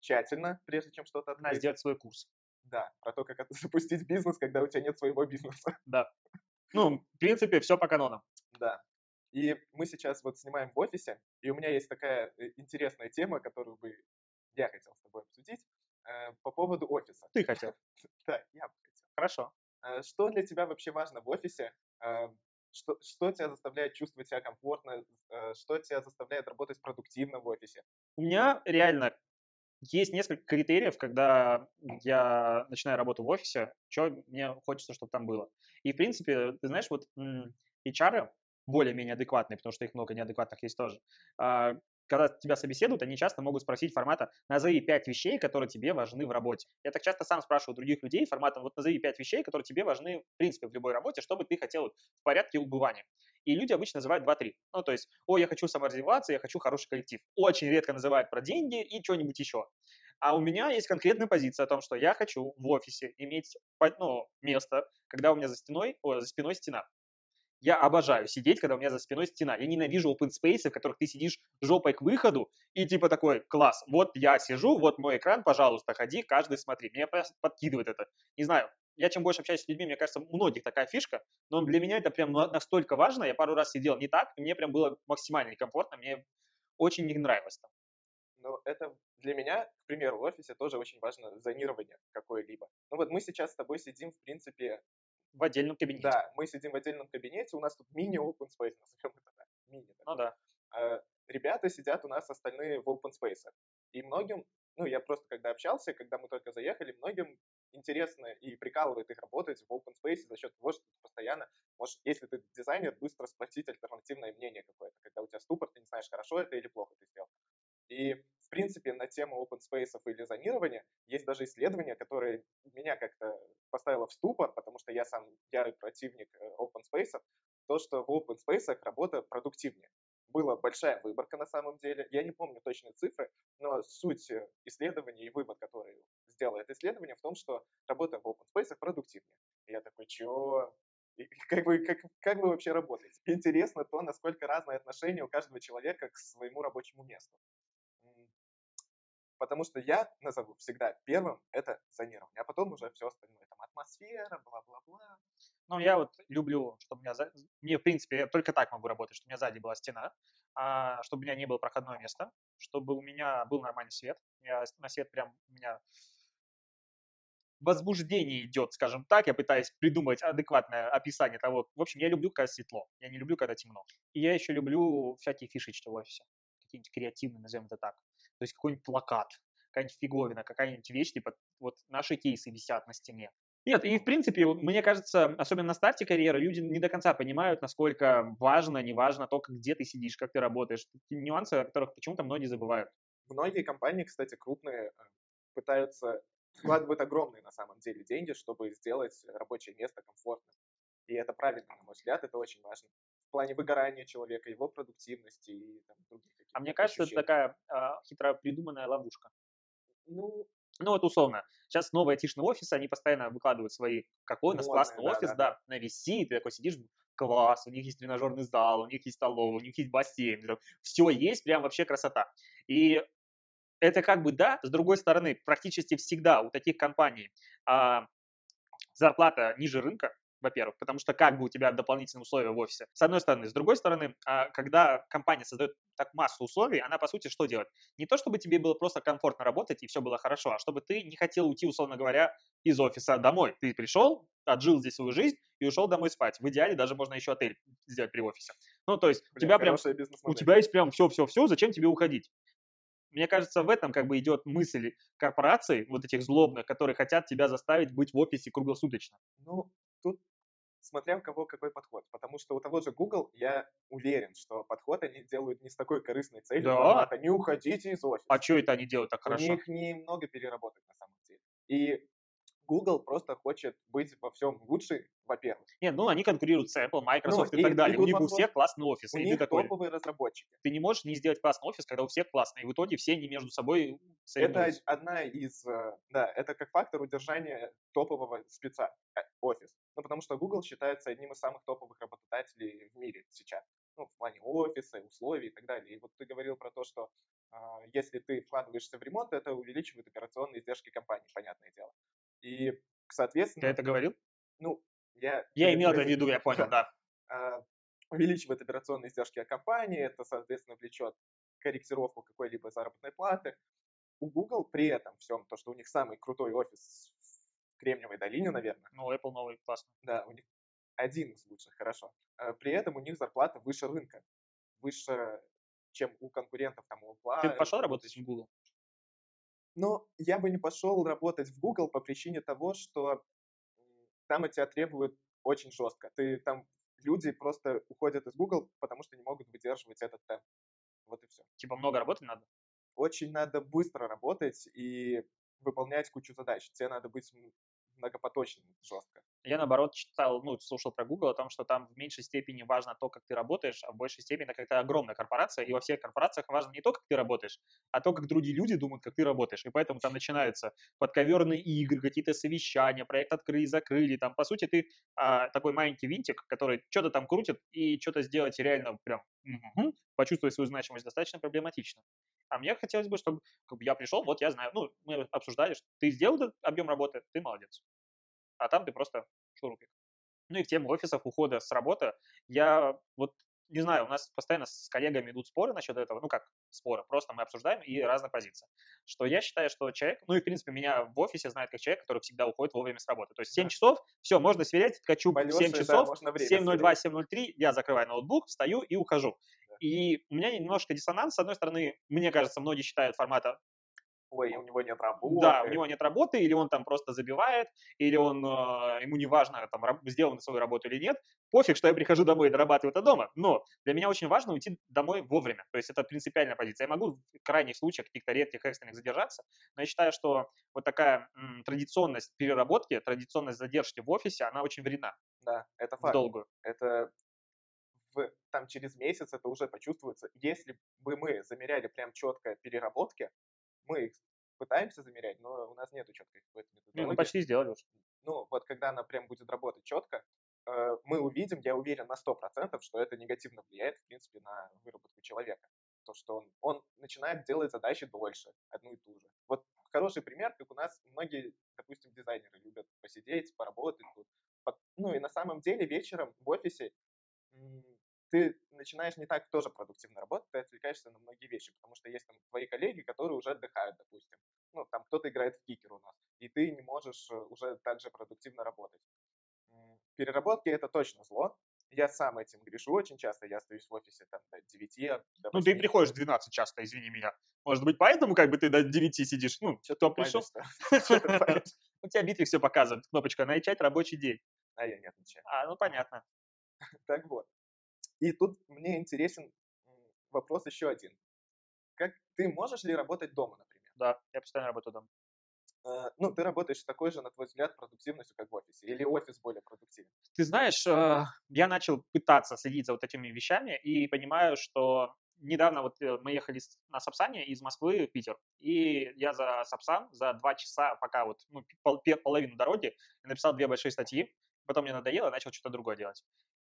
тщательно, прежде чем что-то Надо открыть. сделать свой курс. Да, про то, как запустить бизнес, когда у тебя нет своего бизнеса. Да. Ну, в принципе, все по канонам. Да. И мы сейчас вот снимаем в офисе, и у меня есть такая э, интересная тема, которую бы я хотел с тобой обсудить, э, по поводу офиса. Ты хотел. Да, я бы хотел. Хорошо. Э, Что для тебя вообще важно в офисе? Что, что тебя заставляет чувствовать себя комфортно? Э, Что тебя заставляет работать продуктивно в офисе? У меня реально есть несколько критериев, когда я начинаю работу в офисе, что мне хочется, чтобы там было. И, в принципе, ты знаешь, вот HR более-менее адекватные, потому что их много неадекватных есть тоже. Когда тебя собеседуют, они часто могут спросить формата «назови пять вещей, которые тебе важны в работе». Я так часто сам спрашиваю других людей форматом «вот назови пять вещей, которые тебе важны, в принципе, в любой работе, чтобы ты хотел в порядке убывания». И люди обычно называют 2-3. Ну, то есть, о, я хочу саморазвиваться, я хочу хороший коллектив. Очень редко называют про деньги и что-нибудь еще. А у меня есть конкретная позиция о том, что я хочу в офисе иметь ну, место, когда у меня за, стеной, о, за спиной стена. Я обожаю сидеть, когда у меня за спиной стена. Я ненавижу open space, в которых ты сидишь жопой к выходу и типа такой, класс, вот я сижу, вот мой экран, пожалуйста, ходи, каждый смотри. Меня просто подкидывает это. Не знаю, я чем больше общаюсь с людьми, мне кажется, у многих такая фишка, но для меня это прям на- настолько важно. Я пару раз сидел не так, и мне прям было максимально некомфортно, мне очень не нравилось там. Но это для меня, к примеру, в офисе тоже очень важно зонирование какое-либо. Ну вот мы сейчас с тобой сидим, в принципе, В отдельном кабинете. да, мы сидим в отдельном кабинете, у нас тут мини-open space, назовем это так, мини. Ну да. а, ребята сидят у нас остальные в open space. И многим, ну, я просто когда общался, когда мы только заехали, многим интересно и прикалывает их работать в open space за счет того, что ты постоянно можешь, если ты дизайнер, быстро спросить альтернативное мнение какое-то, когда у тебя ступор, ты не знаешь, хорошо это или плохо ты сделал. И, в принципе, на тему open space или зонирования есть даже исследование, которое меня как-то поставило в ступор, потому что я сам ярый противник э, open space, то, что в open space работа продуктивнее была большая выборка на самом деле. Я не помню точные цифры, но суть э, исследования и вывод, который сделало это исследование, в том, что работа в open space продуктивнее. И я такой, чё? И как вы, как, как вы вообще работаете? Интересно то, насколько разное отношение у каждого человека к своему рабочему месту. Потому что я назову всегда первым это зонирование, а потом уже все остальное, там атмосфера, бла-бла-бла. Ну, я вот люблю, чтобы у меня... за- Мне, в принципе, я только так могу работать, чтобы у меня сзади была стена, а, чтобы у меня не было проходное место, чтобы у меня был нормальный свет. Я на свет прям у меня возбуждение идет, скажем так. Я пытаюсь придумать адекватное описание того. В общем, я люблю, когда светло. Я не люблю, когда темно. И я еще люблю всякие фишечки в офисе. Какие-нибудь креативные, назовем это так. То есть какой-нибудь плакат, какая-нибудь фиговина, какая-нибудь вещь, типа вот наши кейсы висят на стене. Нет, и в принципе, мне кажется, особенно на старте карьеры, люди не до конца понимают, насколько важно, не важно то, где ты сидишь, как ты работаешь. Такие нюансы, о которых почему-то многие забывают. Многие компании, кстати, крупные, э, пытаются, вкладывают огромные на самом деле деньги, чтобы сделать рабочее место комфортным. И это правильно, на мой взгляд, это очень важно. В плане выгорания человека, его продуктивности и там, других каких-то А мне кажется, это ощущений. такая а, хитро придуманная ловушка. Ну, Ну вот условно, сейчас новые айтишные офисы, они постоянно выкладывают свои, какой у нас классный да, офис, да, да, да. на VC, ты такой сидишь, класс, у них есть тренажерный зал, у них есть столовая, у них есть бассейн, все есть, прям вообще красота. И это как бы да, с другой стороны, практически всегда у таких компаний а, зарплата ниже рынка, во-первых, потому что как бы у тебя дополнительные условия в офисе. С одной стороны. С другой стороны, а, когда компания создает так массу условий, она, по сути, что делает? Не то, чтобы тебе было просто комфортно работать и все было хорошо, а чтобы ты не хотел уйти, условно говоря, из офиса домой. Ты пришел, отжил здесь свою жизнь и ушел домой спать. В идеале даже можно еще отель сделать при офисе. Ну, то есть у Блин, тебя прям, у тебя есть прям все-все-все, зачем тебе уходить? Мне кажется, в этом как бы идет мысль корпораций, вот этих злобных, которые хотят тебя заставить быть в офисе круглосуточно. Ну, тут смотря у кого какой подход. Потому что у того же Google, я уверен, что подход они делают не с такой корыстной целью. Да. формата «не уходите из офиса». А что это они делают так У хорошо? них немного переработок на самом деле. И Google просто хочет быть во всем лучше, во-первых. Нет, ну они конкурируют с Apple, Microsoft Ну, и, и- так и далее. У тут них у всех классный офис. У и них такой, топовые разработчики. ты не можешь не сделать классный офис, когда у всех классный. И в итоге все они между собой Это соревнуются. одна из, э, да, это как фактор удержания топового спеца, э, офис. Ну, потому что Google считается одним из самых топовых работодателей в мире сейчас. Ну, в плане офиса, условий и так далее. И вот ты говорил про то, что а, если ты вкладываешься в ремонт, это увеличивает операционные издержки компании, понятное дело. И, Ты соответственно, это говорил? ну, я... Я имел это в виду, я понял, да. а, увеличивает операционные издержки компании, это, соответственно, влечет корректировку какой-либо заработной платы. У Google при этом всем, то, что у них самый крутой офис Кремниевой долине, наверное, Ну, Apple новый классный. да, у них один из лучших, хорошо. А, При этом у них зарплата выше рынка, выше, чем у конкурентов, там, у Apple. Ты пошел работать в Google? Но я бы не пошел работать в Google по причине того, что там от тебя требуют очень жестко. Ты там люди просто уходят из Google, потому что не могут выдерживать этот темп. Вот и все. Типа много работать надо? Очень надо быстро работать и выполнять кучу задач. Тебе надо быть м- многопоточным жестко. Я, наоборот, читал, ну, слушал про Google о том, что там в меньшей степени важно то, как ты работаешь, а в большей степени, так как это огромная корпорация, и во всех корпорациях важно не то, как ты работаешь, а то, как другие люди думают, как ты работаешь. И поэтому там начинаются подковерные игры, какие-то совещания, проект открыли, закрыли. Там, по сути, ты а, такой маленький винтик, который что-то там крутит, и что-то сделать реально прям мгм, почувствовать свою значимость достаточно проблематично. А мне хотелось бы, чтобы как бы, я пришел, вот я знаю, ну, мы обсуждали, что ты сделал этот объем работы, ты молодец. А там ты просто шурупик. Ну и в тему офисов, ухода с работы, я вот не знаю, у нас постоянно с коллегами идут споры насчет этого, ну как споры, просто мы обсуждаем и разные позиции. Что я считаю, что человек, ну и в принципе меня в офисе знает как человек, который всегда уходит вовремя с работы. То есть 7 Да. часов, все, можно сверять, ткачу в Пойдёшь, 7 да, часов, время 7.02, 7.03, я закрываю ноутбук, встаю и ухожу. И у меня немножко диссонанс. С одной стороны, мне кажется, многие считают формата Ой, у него нет работы. да, у него нет работы, или он там просто забивает, или он, э, ему не важно, там, сделан свою работу или нет. Пофиг, что я прихожу домой и дорабатываю это дома. Но для меня очень важно уйти домой вовремя. То есть это принципиальная позиция. Я могу в крайних случаях, каких-то редких экстренных задержаться, но я считаю, что вот такая м, традиционность переработки, традиционность задержки в офисе, она очень вредна Да, это факт. долгую. это в, там через месяц это уже почувствуется. Если бы мы замеряли прям четко переработки, мы их пытаемся замерять, но у нас нету четкой какой-то Ну, методологии. мы почти сделали уже. Ну, вот когда она прям будет работать четко, э, мы увидим, я уверен на 100%, что это негативно влияет, в принципе, на выработку человека. То, что он, он начинает делать задачи дольше, одну и ту же. Вот хороший пример, как у нас многие, допустим, дизайнеры любят посидеть, поработать Ну и на самом деле вечером в офисе ты начинаешь не так тоже продуктивно работать, ты отвлекаешься на многие вещи, потому что есть там твои коллеги, которые уже отдыхают, допустим. Ну, там кто-то играет в кикер у нас, и ты не можешь э, уже так же продуктивно работать. Переработки это точно зло. Я сам этим грешу очень часто. Я остаюсь в офисе там до 9, до Ну, ты 8. приходишь в 12 часто, извини меня. Может быть, поэтому как бы ты до 9 сидишь? Ну, ты пришел? У тебя битвик все показывает. Кнопочка «Начать рабочий день». А я не отвечаю. А, ну понятно. Так вот. И тут мне интересен вопрос еще один. Как ты можешь ли работать дома, например? Да, я постоянно работаю дома. Э, Ну, ты работаешь такой же, на твой взгляд, продуктивностью, как в офисе? Или офис более продуктивен? Ты знаешь, э, я начал пытаться следить за вот этими вещами и понимаю, что недавно вот э, мы ехали на Сапсане из Москвы в Питер, и я за Сапсан за два часа, пока вот ну, пол, половину дороги, написал две большие статьи, потом мне надоело, начал что-то другое делать.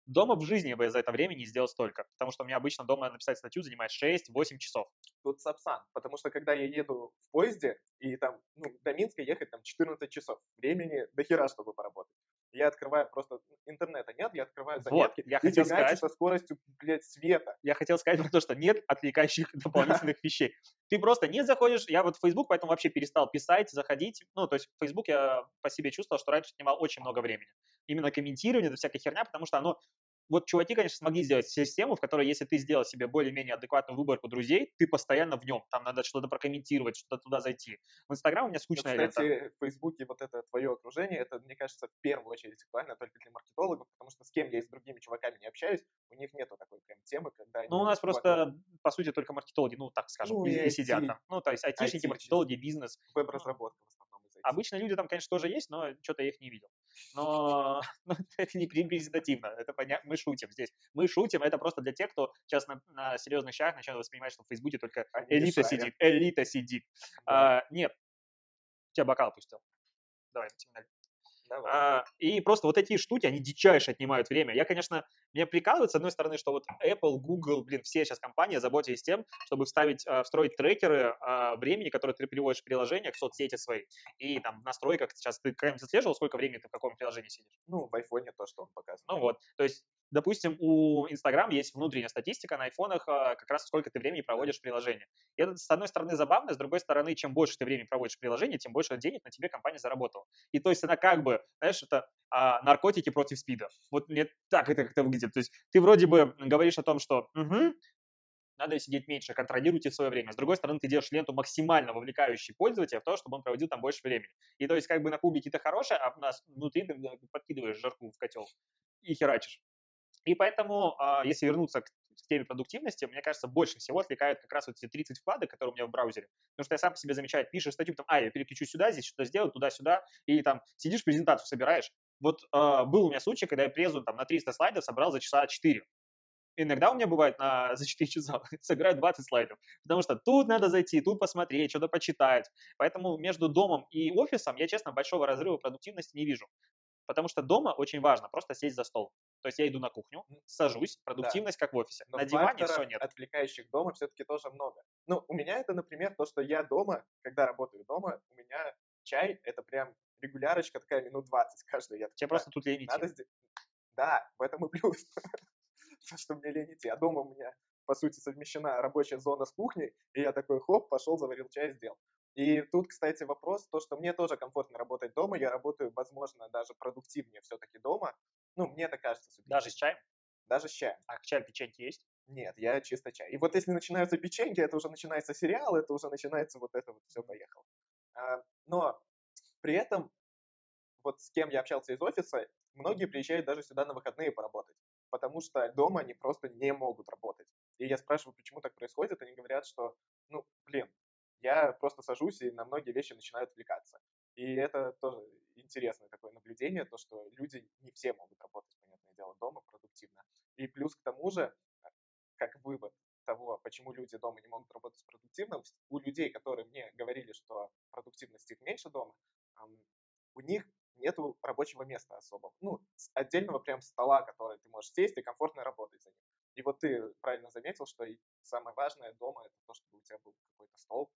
Дома в жизни я бы за это время не сделал столько, потому что у меня обычно дома написать статью занимает 6-8 часов. Тут Сапсан, потому что когда я еду в поезде, и там, ну, до Минска ехать там 14 часов, времени до хера, чтобы поработать. Я открываю просто, интернета нет, я открываю заметки вот, я хотел сказать, со скоростью, блядь, света. Я хотел сказать про то, что нет отвлекающих дополнительных вещей. Ты просто не заходишь, я вот в Facebook поэтому вообще перестал писать, заходить, ну, то есть в Facebook я по себе чувствовал, что раньше снимал очень много времени. Именно комментирование, это всякая херня, потому что оно вот чуваки, конечно, смогли сделать систему, в которой, если ты сделал себе более-менее адекватную выборку друзей, ты постоянно в нем. Там надо что-то прокомментировать, что-то туда зайти. В Инстаграм у меня скучная ну, Кстати, лента. в Фейсбуке вот это твое окружение, это, мне кажется, в первую очередь актуально только для маркетологов, потому что с кем я и с другими чуваками не общаюсь, у них нету такой прям темы, когда... Ну, у нас просто, по сути, только маркетологи, ну, так скажем, ну, и сидят там. Ну, то есть айтишники, маркетологи, бизнес. Веб-разработка в основном. Обычно люди там, конечно, тоже есть, но что-то я их не видел. Но ну, это не репрезентативно, это понятно. Мы шутим здесь. Мы шутим, это просто для тех, кто сейчас на, на серьезных щах начинает воспринимать, что в Фейсбуке только Они элита сидит. Элита сидит. Да. А, нет, тебя бокал пустил. Давай, темнали. А, и просто вот эти штуки, они дичайше отнимают время. Я, конечно, мне прикалывает, с одной стороны, что вот Apple, Google, блин, все сейчас компании заботились тем, чтобы вставить, а, встроить трекеры а, времени, которые ты переводишь в приложениях, в соцсети свои. И там в настройках сейчас ты когда-нибудь отслеживал, сколько времени ты в каком приложении сидишь? Ну, в айфоне то, что он показывает. Ну вот, то есть допустим, у Instagram есть внутренняя статистика на айфонах, а, как раз сколько ты времени проводишь в приложении. И это, с одной стороны, забавно, с другой стороны, чем больше ты времени проводишь в приложении, тем больше денег на тебе компания заработала. И то есть она как бы, знаешь, это а, наркотики против спида. Вот мне так это как-то выглядит. То есть ты вроде бы говоришь о том, что угу, надо сидеть меньше, контролируйте свое время. С другой стороны, ты делаешь ленту максимально вовлекающей пользователя в то, чтобы он проводил там больше времени. И то есть как бы на публике это хорошее, а нас внутри ты подкидываешь жарку в котел и херачишь. И поэтому, а, если вернуться к теме продуктивности, мне кажется, больше всего отвлекают как раз вот эти 30 вкладок, которые у меня в браузере. Потому что я сам по себе замечаю, пишешь статью, там, а, я переключу сюда, здесь что-то сделаю, туда-сюда, и там сидишь, презентацию собираешь. Вот э, был у меня случай, когда я презу там на 300 слайдов собрал за часа 4. Иногда у меня бывает на, за 4 часа собираю 20 слайдов, потому что тут надо зайти, тут посмотреть, что-то почитать. Поэтому между домом и офисом я, честно, большого разрыва продуктивности не вижу. Потому что дома очень важно просто сесть за стол. То есть я иду на кухню, сажусь, продуктивность да. как в офисе. Но на диване все нет. отвлекающих дома все-таки тоже много. Ну, у меня это, например, то, что я дома, когда работаю дома, у меня чай, это прям регулярочка такая минут 20 каждый. Я Тебе просто тут лень идти. Надо... Да, в этом и плюс. что мне лень идти. А дома у меня, по сути, совмещена рабочая зона с кухней, и я такой, хоп, пошел, заварил чай, сделал. И тут, кстати, вопрос, то, что мне тоже комфортно работать дома, я работаю, возможно, даже продуктивнее все-таки дома. Ну, мне так кажется. Субъективно. Даже с чаем? Даже с чаем. А к чаю печеньки есть? Нет, я чисто чай. И вот если начинаются печеньки, это уже начинается сериал, это уже начинается вот это вот все поехало. А, но при этом, вот с кем я общался из офиса, многие приезжают даже сюда на выходные поработать, потому что дома они просто не могут работать. И я спрашиваю, почему так происходит, они говорят, что, ну, блин, я просто сажусь и на многие вещи начинаю отвлекаться. И это тоже интересное такое наблюдение, то, что люди не все могут работать, понятное дело, дома продуктивно. И плюс к тому же, как вывод того, почему люди дома не могут работать продуктивно, у людей, которые мне говорили, что продуктивность их меньше дома, у них нету рабочего места особого. Ну, отдельного прям стола, который ты можешь сесть и комфортно работать за ним. И вот ты правильно заметил, что самое важное дома это то, чтобы у тебя был какой-то стол,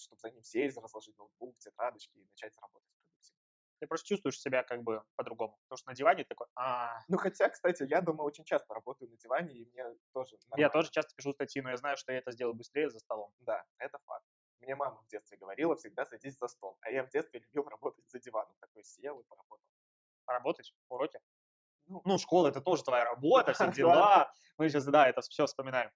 чтобы за ним сесть, разложить ноутбук, тетрадочки и начать работать продуктивно. Ты просто чувствуешь себя как бы по-другому. Потому что на диване такой, а Ну, хотя, кстати, я дома очень часто работаю на диване, и мне тоже нормально. Я тоже часто пишу статьи, но я знаю, что я это сделаю быстрее за столом. Да, это факт. Мне мама в детстве говорила, всегда садись за стол. А я в детстве любил работать за диваном. Такой сел и поработал. Поработать? Уроки? Ну, ну школа это тоже твоя работа, все дела. Мы сейчас, да, это все вспоминаем.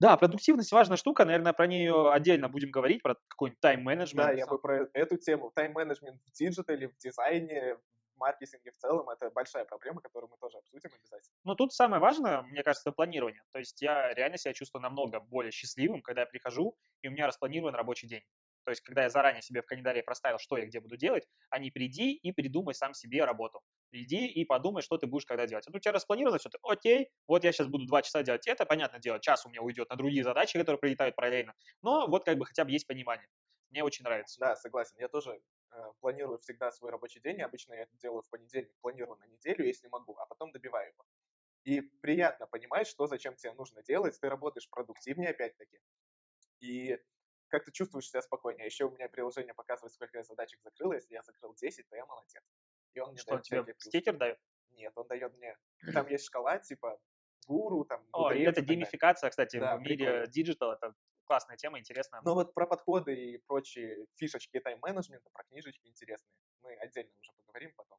Да, продуктивность важная штука, наверное, про нее отдельно будем говорить, про какой-нибудь тайм-менеджмент. Да, я бы про эту тему. Тайм-менеджмент в диджитале, в дизайне, в маркетинге в целом, это большая проблема, которую мы тоже обсудим обязательно. Но тут самое важное, мне кажется, планирование. То есть я реально себя чувствую намного более счастливым, когда я прихожу, и у меня распланирован рабочий день. То есть, когда я заранее себе в календаре проставил, что я где буду делать, а не приди и придумай сам себе работу. Иди и подумай, что ты будешь когда делать. А тут у тебя распланировано все, ты, окей, вот я сейчас буду два часа делать это, понятно дело, час у меня уйдет на другие задачи, которые прилетают параллельно, но вот как бы хотя бы есть понимание. Мне очень нравится. Да, согласен. Я тоже э, планирую всегда свой рабочий день. Обычно я это делаю в понедельник, планирую на неделю, если могу, а потом добиваю его. И приятно понимать, что зачем тебе нужно делать. Ты работаешь продуктивнее, опять-таки. И как ты чувствуешь себя спокойнее. Еще у меня приложение показывает, сколько я задачек закрыл. Если я закрыл 10, то я молодец. И он мне что, дает тебе стикер дает? Нет, он дает мне... Там есть шкала, типа, гуру, там... О, это геймификация, кстати, да, в мире digital, это классная тема, интересная. Ну вот про подходы и прочие фишечки тайм-менеджмента, про книжечки интересные, мы отдельно уже поговорим потом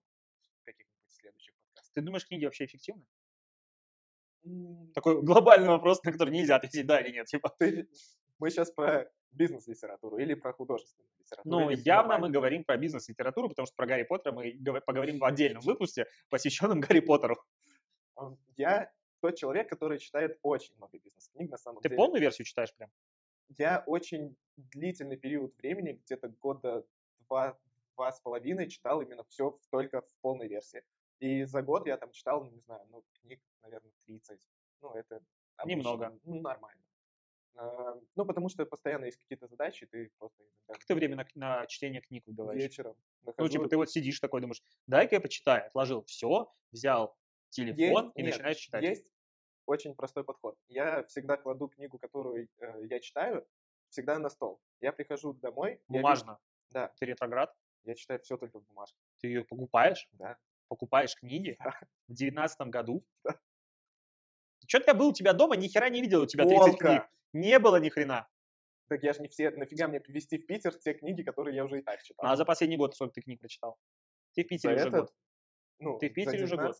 в каких-нибудь следующих подкастах. Ты думаешь, книги вообще эффективны? Такой глобальный вопрос, на который нельзя ответить да или нет. Типа. Мы сейчас про бизнес-литературу или про художественную литературу? Ну, явно мы говорим про бизнес-литературу, потому что про Гарри Поттера мы поговорим в отдельном выпуске, посвященном Гарри Поттеру. Я тот человек, который читает очень много бизнес-книг на самом Ты деле. Ты полную версию читаешь прям? Я очень длительный период времени, где-то года два, два с половиной, читал именно все только в полной версии. И за год я там читал, не знаю, ну, книг, наверное, 30. Ну, это обычно, Немного. Ну, нормально. А, ну, потому что постоянно есть какие-то задачи, ты просто... Как ты время на, на чтение книг выдаваешь? Вечером. Нахожу... Ну, типа ты вот сидишь такой, думаешь, дай-ка я почитаю. Отложил все, взял телефон есть, и нет, начинаешь читать. Есть очень простой подход. Я всегда кладу книгу, которую э, я читаю, всегда на стол. Я прихожу домой. Бумажно? Вижу... Да. Ты ретроград? Я читаю все только в бумажке. Ты ее покупаешь? Да. Покупаешь книги? Да. В девятнадцатом году? Да. Что-то я был у тебя дома, ни хера не видел у тебя 30 Волка. книг. Не было ни хрена. Так я же не все, нафига мне привезти в Питер те книги, которые я уже и так читал. А за последний год сколько ты книг прочитал? Ты в Питере за уже этот? год. Ну, ты в Питере уже год?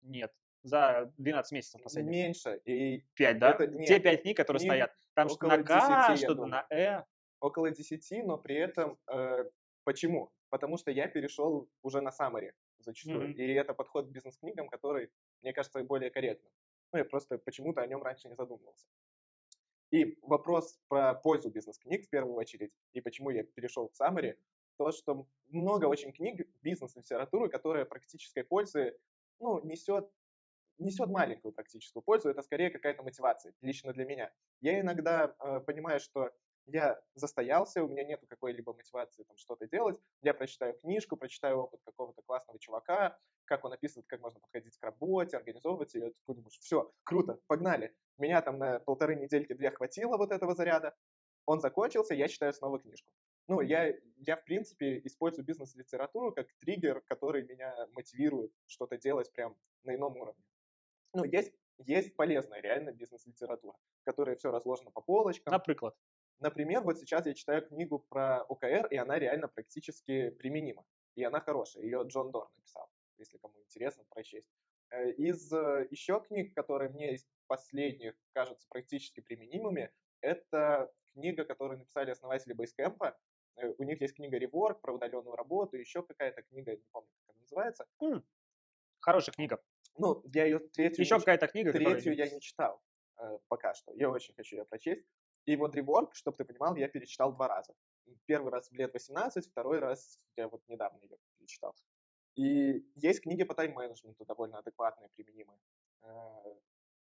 Нет, за 12 месяцев последних. Меньше. И 5, да? Это, нет, Те 5 книг, которые книг стоят. Там что на К, что-то на Э. Около 10, но при этом э, почему? Потому что я перешел уже на summary зачастую. Mm-hmm. И это подход к бизнес-книгам, который, мне кажется, более корректным. Ну, я просто почему-то о нем раньше не задумывался. И вопрос про пользу бизнес-книг в первую очередь, и почему я перешел в summary, то, что много очень книг бизнес-литературы, которая практической пользы ну, несет, несет маленькую практическую пользу, это скорее какая-то мотивация, лично для меня. Я иногда э, понимаю, что я застоялся, у меня нет какой-либо мотивации там что-то делать, я прочитаю книжку, прочитаю опыт какого-то классного чувака, как он описывает, как можно подходить к работе, организовывать ее, ты думаешь, все, круто, погнали. Меня там на полторы недельки две хватило вот этого заряда, он закончился, я читаю снова книжку. Ну, я, я в принципе использую бизнес-литературу как триггер, который меня мотивирует что-то делать прям на ином уровне. Ну, есть, есть полезная реально бизнес-литература, которая все разложено по полочкам. Например? Например, вот сейчас я читаю книгу про ОКР, и она реально практически применима. И она хорошая. Ее Джон Дор написал, если кому интересно прочесть. Э, из э, еще книг, которые мне из последних кажутся практически применимыми, это книга, которую написали основатели. Э, у них есть книга Rework про удаленную работу, еще какая-то книга, не помню, как она называется. Mm. Хорошая книга. Ну, я ее третью... Еще какая-то книга, Третью которая... я не читал э, пока что. Я очень хочу ее прочесть. И вот Rework, чтобы ты понимал, я перечитал два раза. Первый раз в лет 18, второй раз я вот недавно ее перечитал. И есть книги по тайм-менеджменту довольно адекватные, применимые. Э,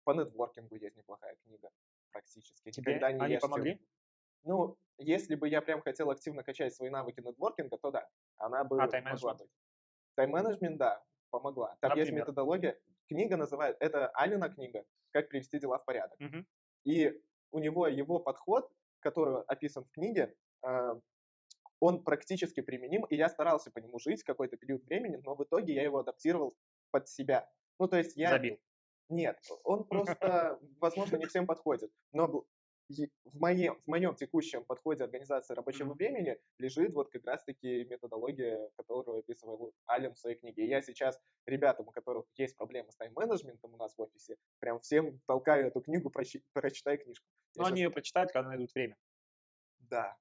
по нетворкингу есть неплохая книга практически. Тебе Никогда не они помогли? Ну, если бы я прям хотел активно качать свои навыки нетворкинга, то да, она бы а, могла быть. Тайм-менеджмент, да, помогла. Там Например? есть методология. Книга называет, это Алина книга «Как привести дела в порядок». Угу. И у него его подход, который описан в книге, э, он практически применим, и я старался по нему жить какой-то период времени, но в итоге я его адаптировал под себя. Ну, то есть я... Забил. Нет, он просто, возможно, не всем подходит. Но в моем, в моем текущем подходе организации рабочего mm-hmm. времени лежит вот как раз-таки методология, которую описывал Ален в своей книге. Я сейчас ребятам, у которых есть проблемы с тайм-менеджментом у нас в офисе, прям всем толкаю эту книгу, прочи, прочитай книжку. Но они ее прочитают, когда найдут время. Да.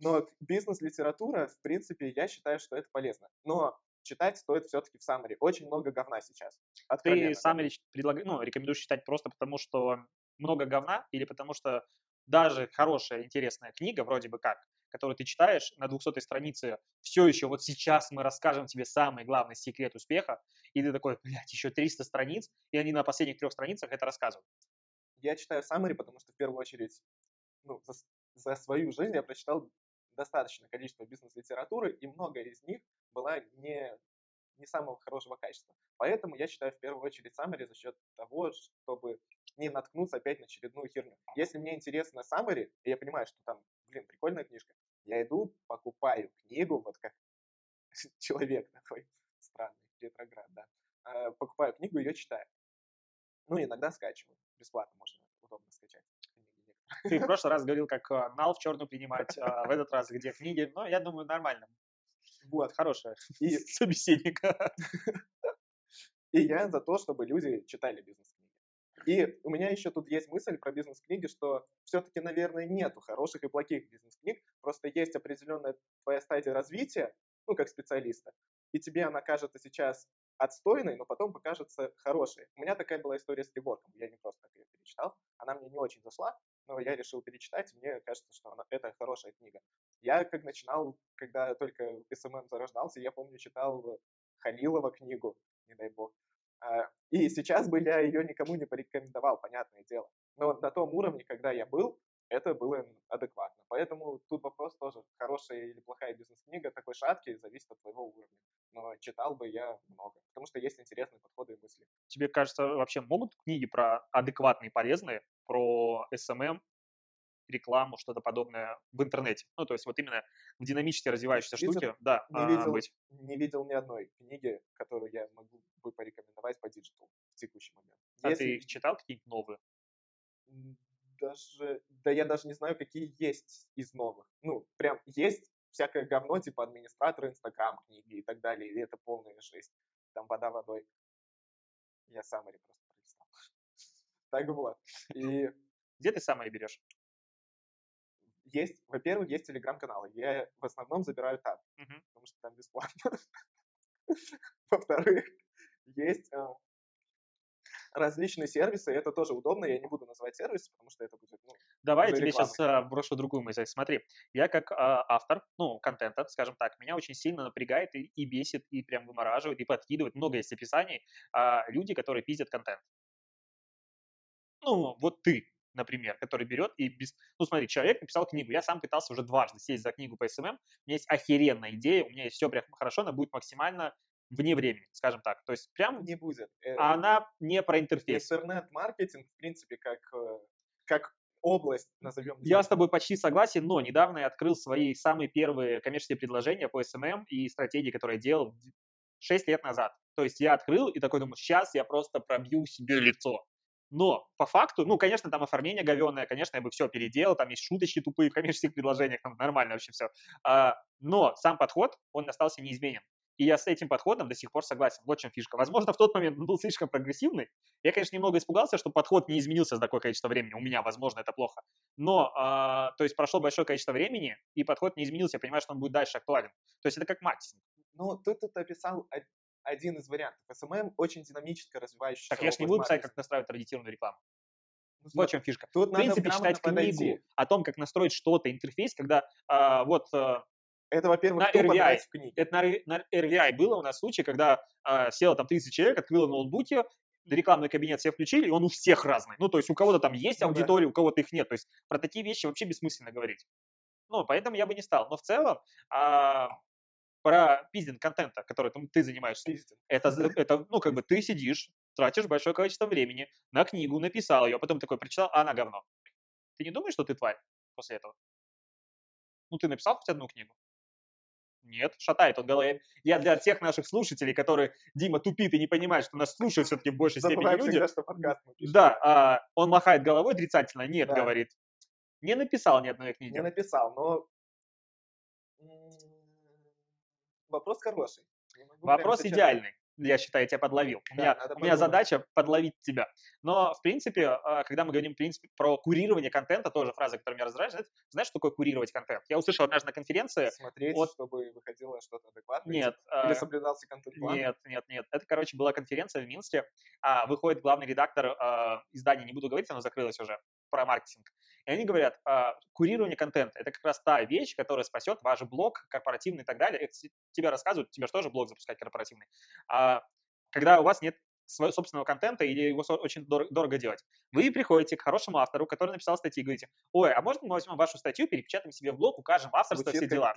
Но бизнес-литература, в принципе, я считаю, что это полезно. Но читать стоит все-таки в саммари. Очень много говна сейчас. Ты саммари предлаг... ну, рекомендуешь читать просто потому, что много говна или потому что даже хорошая, интересная книга, вроде бы как, которую ты читаешь на 200 странице, все еще вот сейчас мы расскажем тебе самый главный секрет успеха, и ты такой, блядь, еще 300 страниц, и они на последних трех страницах это рассказывают. Я читаю summary, потому что в первую очередь ну, за, за свою жизнь я прочитал достаточное количество бизнес-литературы, и многое из них была не, не самого хорошего качества. Поэтому я читаю в первую очередь summary за счет того, чтобы не наткнуться опять на очередную херню. Если мне интересно summary, и я понимаю, что там, блин, прикольная книжка, я иду, покупаю книгу, вот как человек такой странный, ретроград, да, а, покупаю книгу, ее читаю. Ну, иногда скачиваю, бесплатно можно, удобно скачать. Ты в прошлый раз говорил, как а, нал в черную принимать, а в этот раз где книги, но я думаю, нормально. Вот, хорошая и собеседник. И я за то, чтобы люди читали бизнес-книги. И у меня еще тут есть мысль про бизнес-книги, что все-таки, наверное, нету хороших и плохих бизнес-книг, просто есть определенная твоя стадия развития, ну, как специалиста, и тебе она кажется сейчас отстойной, но потом покажется хорошей. У меня такая была история с Реворком, я не просто так ее перечитал, она мне не очень зашла, но я решил перечитать, и мне кажется, что она, это хорошая книга. Я как начинал, когда только SMM зарождался, я помню, читал Халилова книгу, не дай бог, и сейчас бы я ее никому не порекомендовал, понятное дело. Но на том уровне, когда я был, это было адекватно. Поэтому тут вопрос тоже, хорошая или плохая бизнес-книга, такой шаткий, зависит от твоего уровня. Но читал бы я много, потому что есть интересные подходы и мысли. Тебе кажется, вообще могут книги про адекватные, полезные, про SMM рекламу, что-то подобное в интернете. Ну, то есть вот именно в динамически развивающейся видел, штуке, да, не, а, видел, быть. не видел ни одной книги, которую я мог бы порекомендовать по диджиталу в текущий момент. А Если... ты их читал какие-нибудь новые? Даже, да я даже не знаю, какие есть из новых. Ну, прям есть всякое говно, типа администратор Инстаграм книги и так далее, и это полная жесть. Там вода водой. Я summary просто пролистал. Так вот. И... Где ты саммари берешь? Есть, во-первых, есть телеграм-каналы. Я в основном забираю там, uh-huh. потому что там бесплатно. Во-вторых, есть э, различные сервисы, это тоже удобно, я не буду называть сервис, потому что это будет, ну, Давай я тебе сейчас а, брошу другую мысль. Смотри, я как а, автор, ну, контента, скажем так, меня очень сильно напрягает и, и бесит, и прям вымораживает, и подкидывает, много есть описаний, а, люди, которые пиздят контент. Ну, вот ты, например, который берет и без... Ну, смотри, человек написал книгу, я сам пытался уже дважды сесть за книгу по SMM, у меня есть охеренная идея, у меня есть все прям хорошо, она будет максимально вне времени, скажем так. То есть прям... Не будет. Э, а она не про интерфейс. Интернет-маркетинг, в принципе, как, э, как область, назовем. Я с тобой почти согласен, но недавно я открыл свои самые первые коммерческие предложения по SMM и стратегии, которые я делал 6 лет назад. То есть я открыл и такой думаю, сейчас я просто пробью себе лицо. Но по факту, ну, конечно, там оформление говенное, конечно, я бы все переделал, там есть шуточки тупые в коммерческих предложениях, там нормально вообще все. А, но сам подход, он остался неизменен. И я с этим подходом до сих пор согласен. Вот чем фишка. Возможно, в тот момент он был слишком прогрессивный. Я, конечно, немного испугался, что подход не изменился за такое количество времени. У меня, возможно, это плохо. Но, э, то есть, прошло большое количество времени, и подход не изменился. Я понимаю, что он будет дальше актуален. То есть, это как маркетинг. Ну, ты тут описал один из вариантов. SMM очень динамически развивающийся. Так я же не буду писать, как настраивать таргетированную рекламу. Ну, вот в чем фишка. Тут в принципе, читать подойти. книгу о том, как настроить что-то, интерфейс, когда а, вот а, это, во-первых, на RVI, в книге. Это на, на RVI было у нас случай, когда а, село там 30 человек, открыло ноутбуки, рекламный кабинет все включили, и он у всех разный. Ну, то есть у кого-то там есть ну, аудитория, да. у кого-то их нет. То есть про такие вещи вообще бессмысленно говорить. Ну, поэтому я бы не стал. Но в целом, а, про пиздинг контента, который ты занимаешься. Это, это, ну, как бы ты сидишь, тратишь большое количество времени на книгу, написал ее, а потом такой прочитал, а она говно. Ты не думаешь, что ты тварь после этого? Ну, ты написал хоть одну книгу? Нет, шатает он головой. Я для тех наших слушателей, которые, Дима, тупит и не понимает, что нас слушают все-таки в большей степени люди. Всегда, что подкаст да, а, он махает головой отрицательно. Нет, да. говорит. Не написал ни одной книги. Не написал, но вопрос хороший. Вопрос идеальный. Я считаю, я тебя подловил. Да, у меня, у меня задача подловить тебя. Но, в принципе, а, когда мы говорим в принципе, про курирование контента, тоже фраза, которая меня раздражает, знаешь, что такое курировать контент? Я услышал однажды на конференции... Смотреть, от... чтобы выходило что-то адекватное? Нет. Или а, соблюдался контент-план? Нет, нет, нет. Это, короче, была конференция в Минске. А, выходит главный редактор издания, не буду говорить, оно закрылось уже. про маркетинг. И они говорят, а, курирование контента – это как раз та вещь, которая спасет ваш блог корпоративный и так далее. Это тебе рассказывают, тебе же тоже блог запускать корпоративный. А, когда у вас нет своего собственного контента или его очень дорого, дорого делать. Вы приходите к хорошему автору, который написал статьи, говорите, ой, а можно мы возьмем вашу статью, перепечатаем себе в блог, укажем авторство, все дела.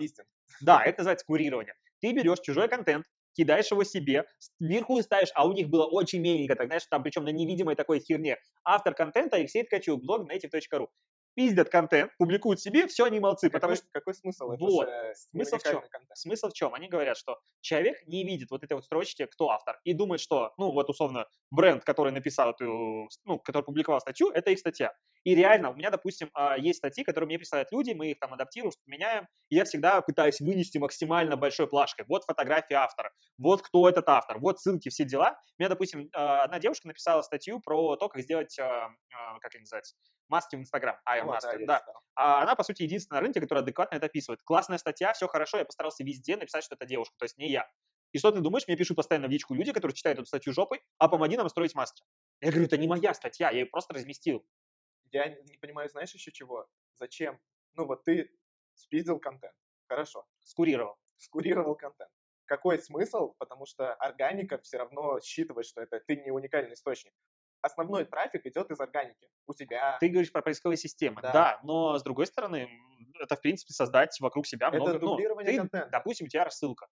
Да, это называется курирование. Ты берешь чужой контент, кидаешь его себе, сверху ставишь, а у них было очень миленько, так знаешь, там причем на невидимой такой херне. Автор контента Алексей Ткачук, блог native.ru пиздят контент, публикуют себе, все, они молодцы. Какой, потому что... какой смысл? Вот. Это смысл в чем? Контент. Смысл в чем? Они говорят, что человек не видит вот этой вот строчки, кто автор, и думает, что, ну, вот условно, бренд, который написал эту, ну, который публиковал статью, это их статья. И реально, у меня, допустим, а, есть статьи, которые мне присылают люди, мы их там адаптируем, меняем, и я всегда пытаюсь вынести максимально большой плашкой. Вот фотография автора, вот кто этот автор, вот ссылки, все дела. У меня, допустим, а, одна девушка написала статью про то, как сделать, а, как это называется, маски в Инстаграм, а, маски, да. А она, по сути, единственная на рынке, которая адекватно это описывает. Классная статья, все хорошо, я постарался везде написать, что это девушка, то есть не я. И что ты думаешь, мне пишут постоянно в личку люди, которые читают эту статью жопой, а помоги нам строить маски. Я говорю, это не моя статья, я ее просто разместил. Я не понимаю, знаешь еще чего? Зачем? Ну вот ты спиздил контент, хорошо. Скурировал. Скурировал контент. Какой смысл? Потому что органика все равно считывает, что это ты не уникальный источник основной трафик идет из органики у тебя. Ты говоришь про поисковые системы, да, да но с другой стороны, это, в принципе, создать вокруг себя это много... Это ну, дублирование ну, контента. Допустим, у тебя рассылка.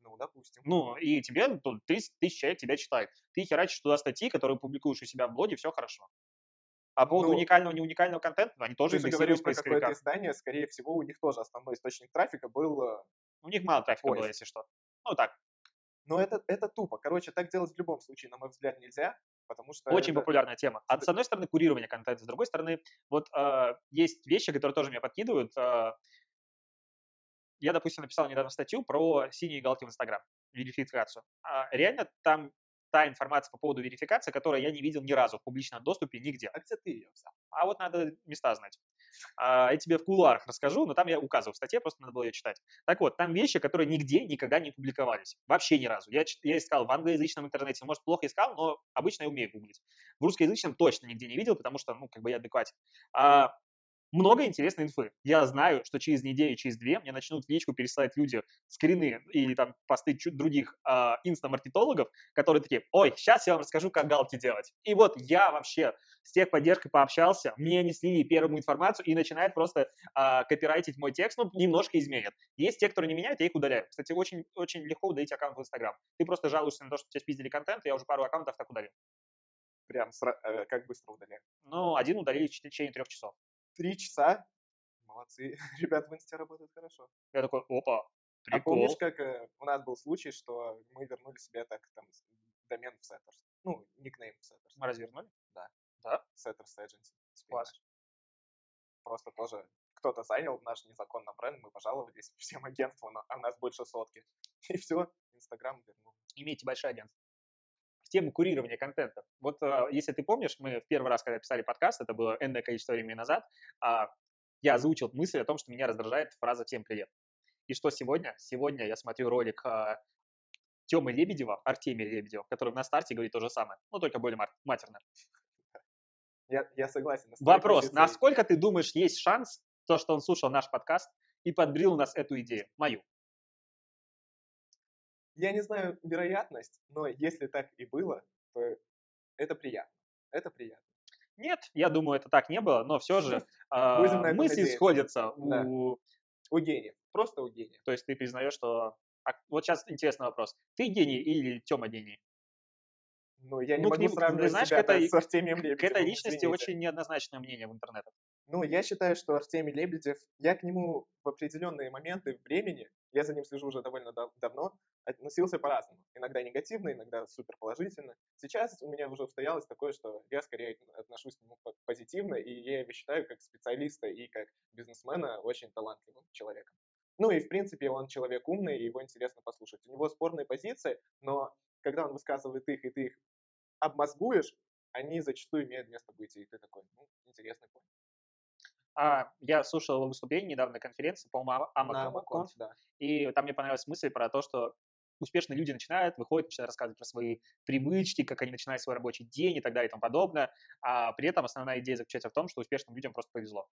Ну, допустим. Ну, и тебе, 30 ну, тысяч человек тебя читает. Ты херачишь туда статьи, которые публикуешь у себя в блоге, все хорошо. А по поводу ну, уникального, не уникального контента, они тоже ты говоришь про какое-то издание, скорее всего, у них тоже основной источник трафика был... Э, у них мало трафика поиск. было, если что. Ну, так. Но это, это тупо. Короче, так делать в любом случае, на мой взгляд, нельзя. Потому что Очень это... популярная тема. А с одной стороны, курирование контента, с другой стороны, вот э, есть вещи, которые тоже меня подкидывают. Э, я, допустим, написал недавно статью про синие галки в Инстаграм, верификацию. А реально там та информация по поводу верификации, которую я не видел ни разу в публичном доступе нигде. А где ты ее взял? А вот надо места знать. А, я тебе в кулуарах расскажу, но там я указывал в статье, просто надо было ее читать. Так вот, там вещи, которые нигде никогда не публиковались. Вообще ни разу. Я, я искал в англоязычном интернете, может, плохо искал, но обычно я умею гуглить. В русскоязычном точно нигде не видел, потому что, ну, как бы я адекватен. А, много интересной инфы. Я знаю, что через неделю, через две мне начнут в личку пересылать люди скрины или там посты других э, инстамаркетологов, которые такие, ой, сейчас я вам расскажу, как галки делать. И вот я вообще с техподдержкой пообщался, мне не слили первую информацию и начинает просто э, копирайтить мой текст, ну, немножко изменят. Есть те, которые не меняют, я их удаляю. Кстати, очень, очень легко удалить аккаунт в Инстаграм. Ты просто жалуешься на то, что тебя спиздили контент, я уже пару аккаунтов так удалил. Прям сра- э, как быстро удалили? Ну, один удалили в течение трех часов три часа. Молодцы, ребята в инсте работают хорошо. Я такой, опа, прикол. А помнишь, как э, у нас был случай, что мы вернули себе так там домен в Setters? Ну, никнейм в Setters. Мы развернули? Да. Да? Setters Agency. Класс. Просто тоже кто-то занял наш незаконный бренд, мы пожаловались всем агентствам, а у нас больше сотки. И все, Инстаграм вернул. Имейте большое агентство тему курирования контента. Вот э, если ты помнишь, мы в первый раз, когда писали подкаст, это было энное количество времени назад, э, я озвучил мысль о том, что меня раздражает фраза «всем привет». И что сегодня? Сегодня я смотрю ролик э, Тёмы Лебедева, Артемия Лебедева, который на старте говорит то же самое, но только более матерно. Я, я согласен. Вопрос, насколько ты думаешь, есть шанс, то, что он слушал наш подкаст и подбрил у нас эту идею, мою? Я не знаю вероятность, но если так и было, то это приятно. Это приятно. Нет, я думаю, это так не было, но все же э, мысли сходятся да. у... У гениев, просто у гениев. То есть ты признаешь, что... А, вот сейчас интересный вопрос. Ты гений или Тёма гений? Ну, я не ну, могу ним, сравнивать знаешь, себя этой, с Артемием Лебедевым. К этой личности извините. очень неоднозначное мнение в интернете. Ну, я считаю, что Артемий Лебедев, я к нему в определенные моменты времени, я за ним слежу уже довольно дав- давно, относился по-разному. Иногда негативно, иногда супер положительно. Сейчас у меня уже устоялось такое, что я скорее отношусь к нему позитивно, и я его считаю как специалиста и как бизнесмена очень талантливым человеком. Ну и, в принципе, он человек умный, и его интересно послушать. У него спорные позиции, но когда он высказывает их, и ты их обмозгуешь, они зачастую имеют место быть, и ты такой, ну, интересный point. А, я слушал его выступление недавно на конференции, по-моему, Амакон, да. и там мне понравилась мысль про то, что успешные люди начинают, выходят, начинают рассказывать про свои привычки, как они начинают свой рабочий день и так далее и тому подобное. А при этом основная идея заключается в том, что успешным людям просто повезло.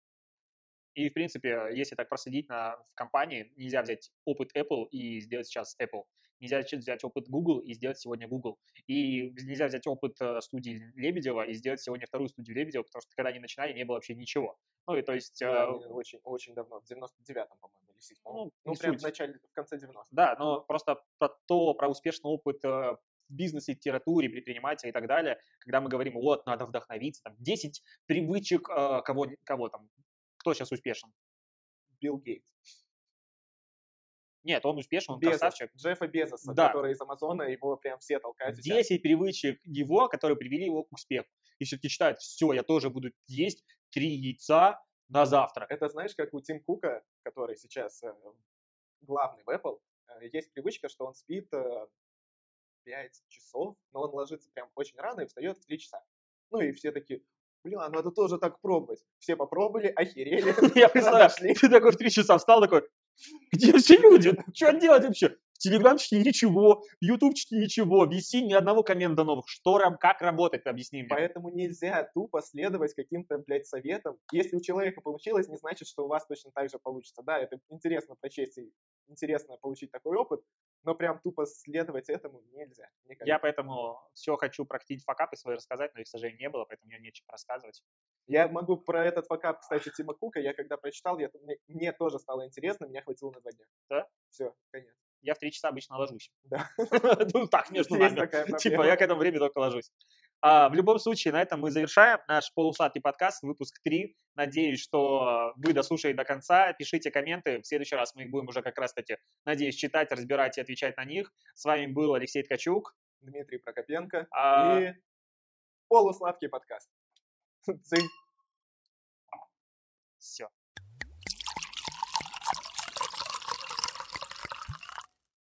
И, в принципе, если так проследить на, в компании, нельзя взять опыт Apple и сделать сейчас Apple. Нельзя взять опыт Google и сделать сегодня Google. И нельзя взять опыт э, студии Лебедева и сделать сегодня вторую студию Лебедева, потому что когда они начинали, не было вообще ничего. Ну и то есть... Да, э, очень, очень давно, в 99-м, по-моему, или 7 Ну, ну прям в начале, в конце 90-х. Да, но просто про то, про успешный опыт э, в бизнесе, литературе, предпринимателя и так далее, когда мы говорим, вот, надо вдохновиться, там, 10 привычек э, кого, кого там, кто сейчас успешен? Билл Гейтс. Нет, он успешен, он Безос, красавчик. Джеффа Безоса, Да. который из Амазона, его прям все толкают. сейчас. 10 привычек его, которые привели его к успеху. И все-таки считают, все, я тоже буду есть три яйца на завтрак. Это знаешь, как у Тим Кука, который сейчас э, главный в Apple, э, есть привычка, что он спит э, 5 часов, но он ложится прям очень рано и встает в 3 часа. Ну и все такие, бля, надо тоже так пробовать. Все попробовали, охерели. Я представляю, ты такой в три часа встал, такой, где все люди? Что делать вообще? В Телеграмчике ничего, в Ютубчике ничего, в VC ни одного коммента новых. Что, как работать, объясни мне. Поэтому нельзя тупо следовать каким-то, блядь, советам. Если у человека получилось, не значит, что у вас точно так же получится. Да, это интересно прочесть и интересно получить такой опыт, но прям тупо следовать этому нельзя. никогда. Я поэтому все хочу практически факапы свои рассказать, но их, к сожалению, не было, поэтому мне нечем рассказывать. Я могу про этот факап, кстати, Тима Кука, я когда прочитал, я, мне, мне тоже стало интересно, меня хватило на два дня. Да? Все, конец. Я в три часа обычно ложусь. Да. Ну так, между нами. Типа, я к этому времени только ложусь. А, в любом случае, на этом мы завершаем наш полусладкий подкаст, выпуск 3. Надеюсь, что вы дослушали до конца. Пишите комменты. В следующий раз мы их будем уже как раз-таки, надеюсь, читать, разбирать и отвечать на них. С вами был Алексей Ткачук. Дмитрий Прокопенко А, и полусладкий подкаст. Цинь. Все.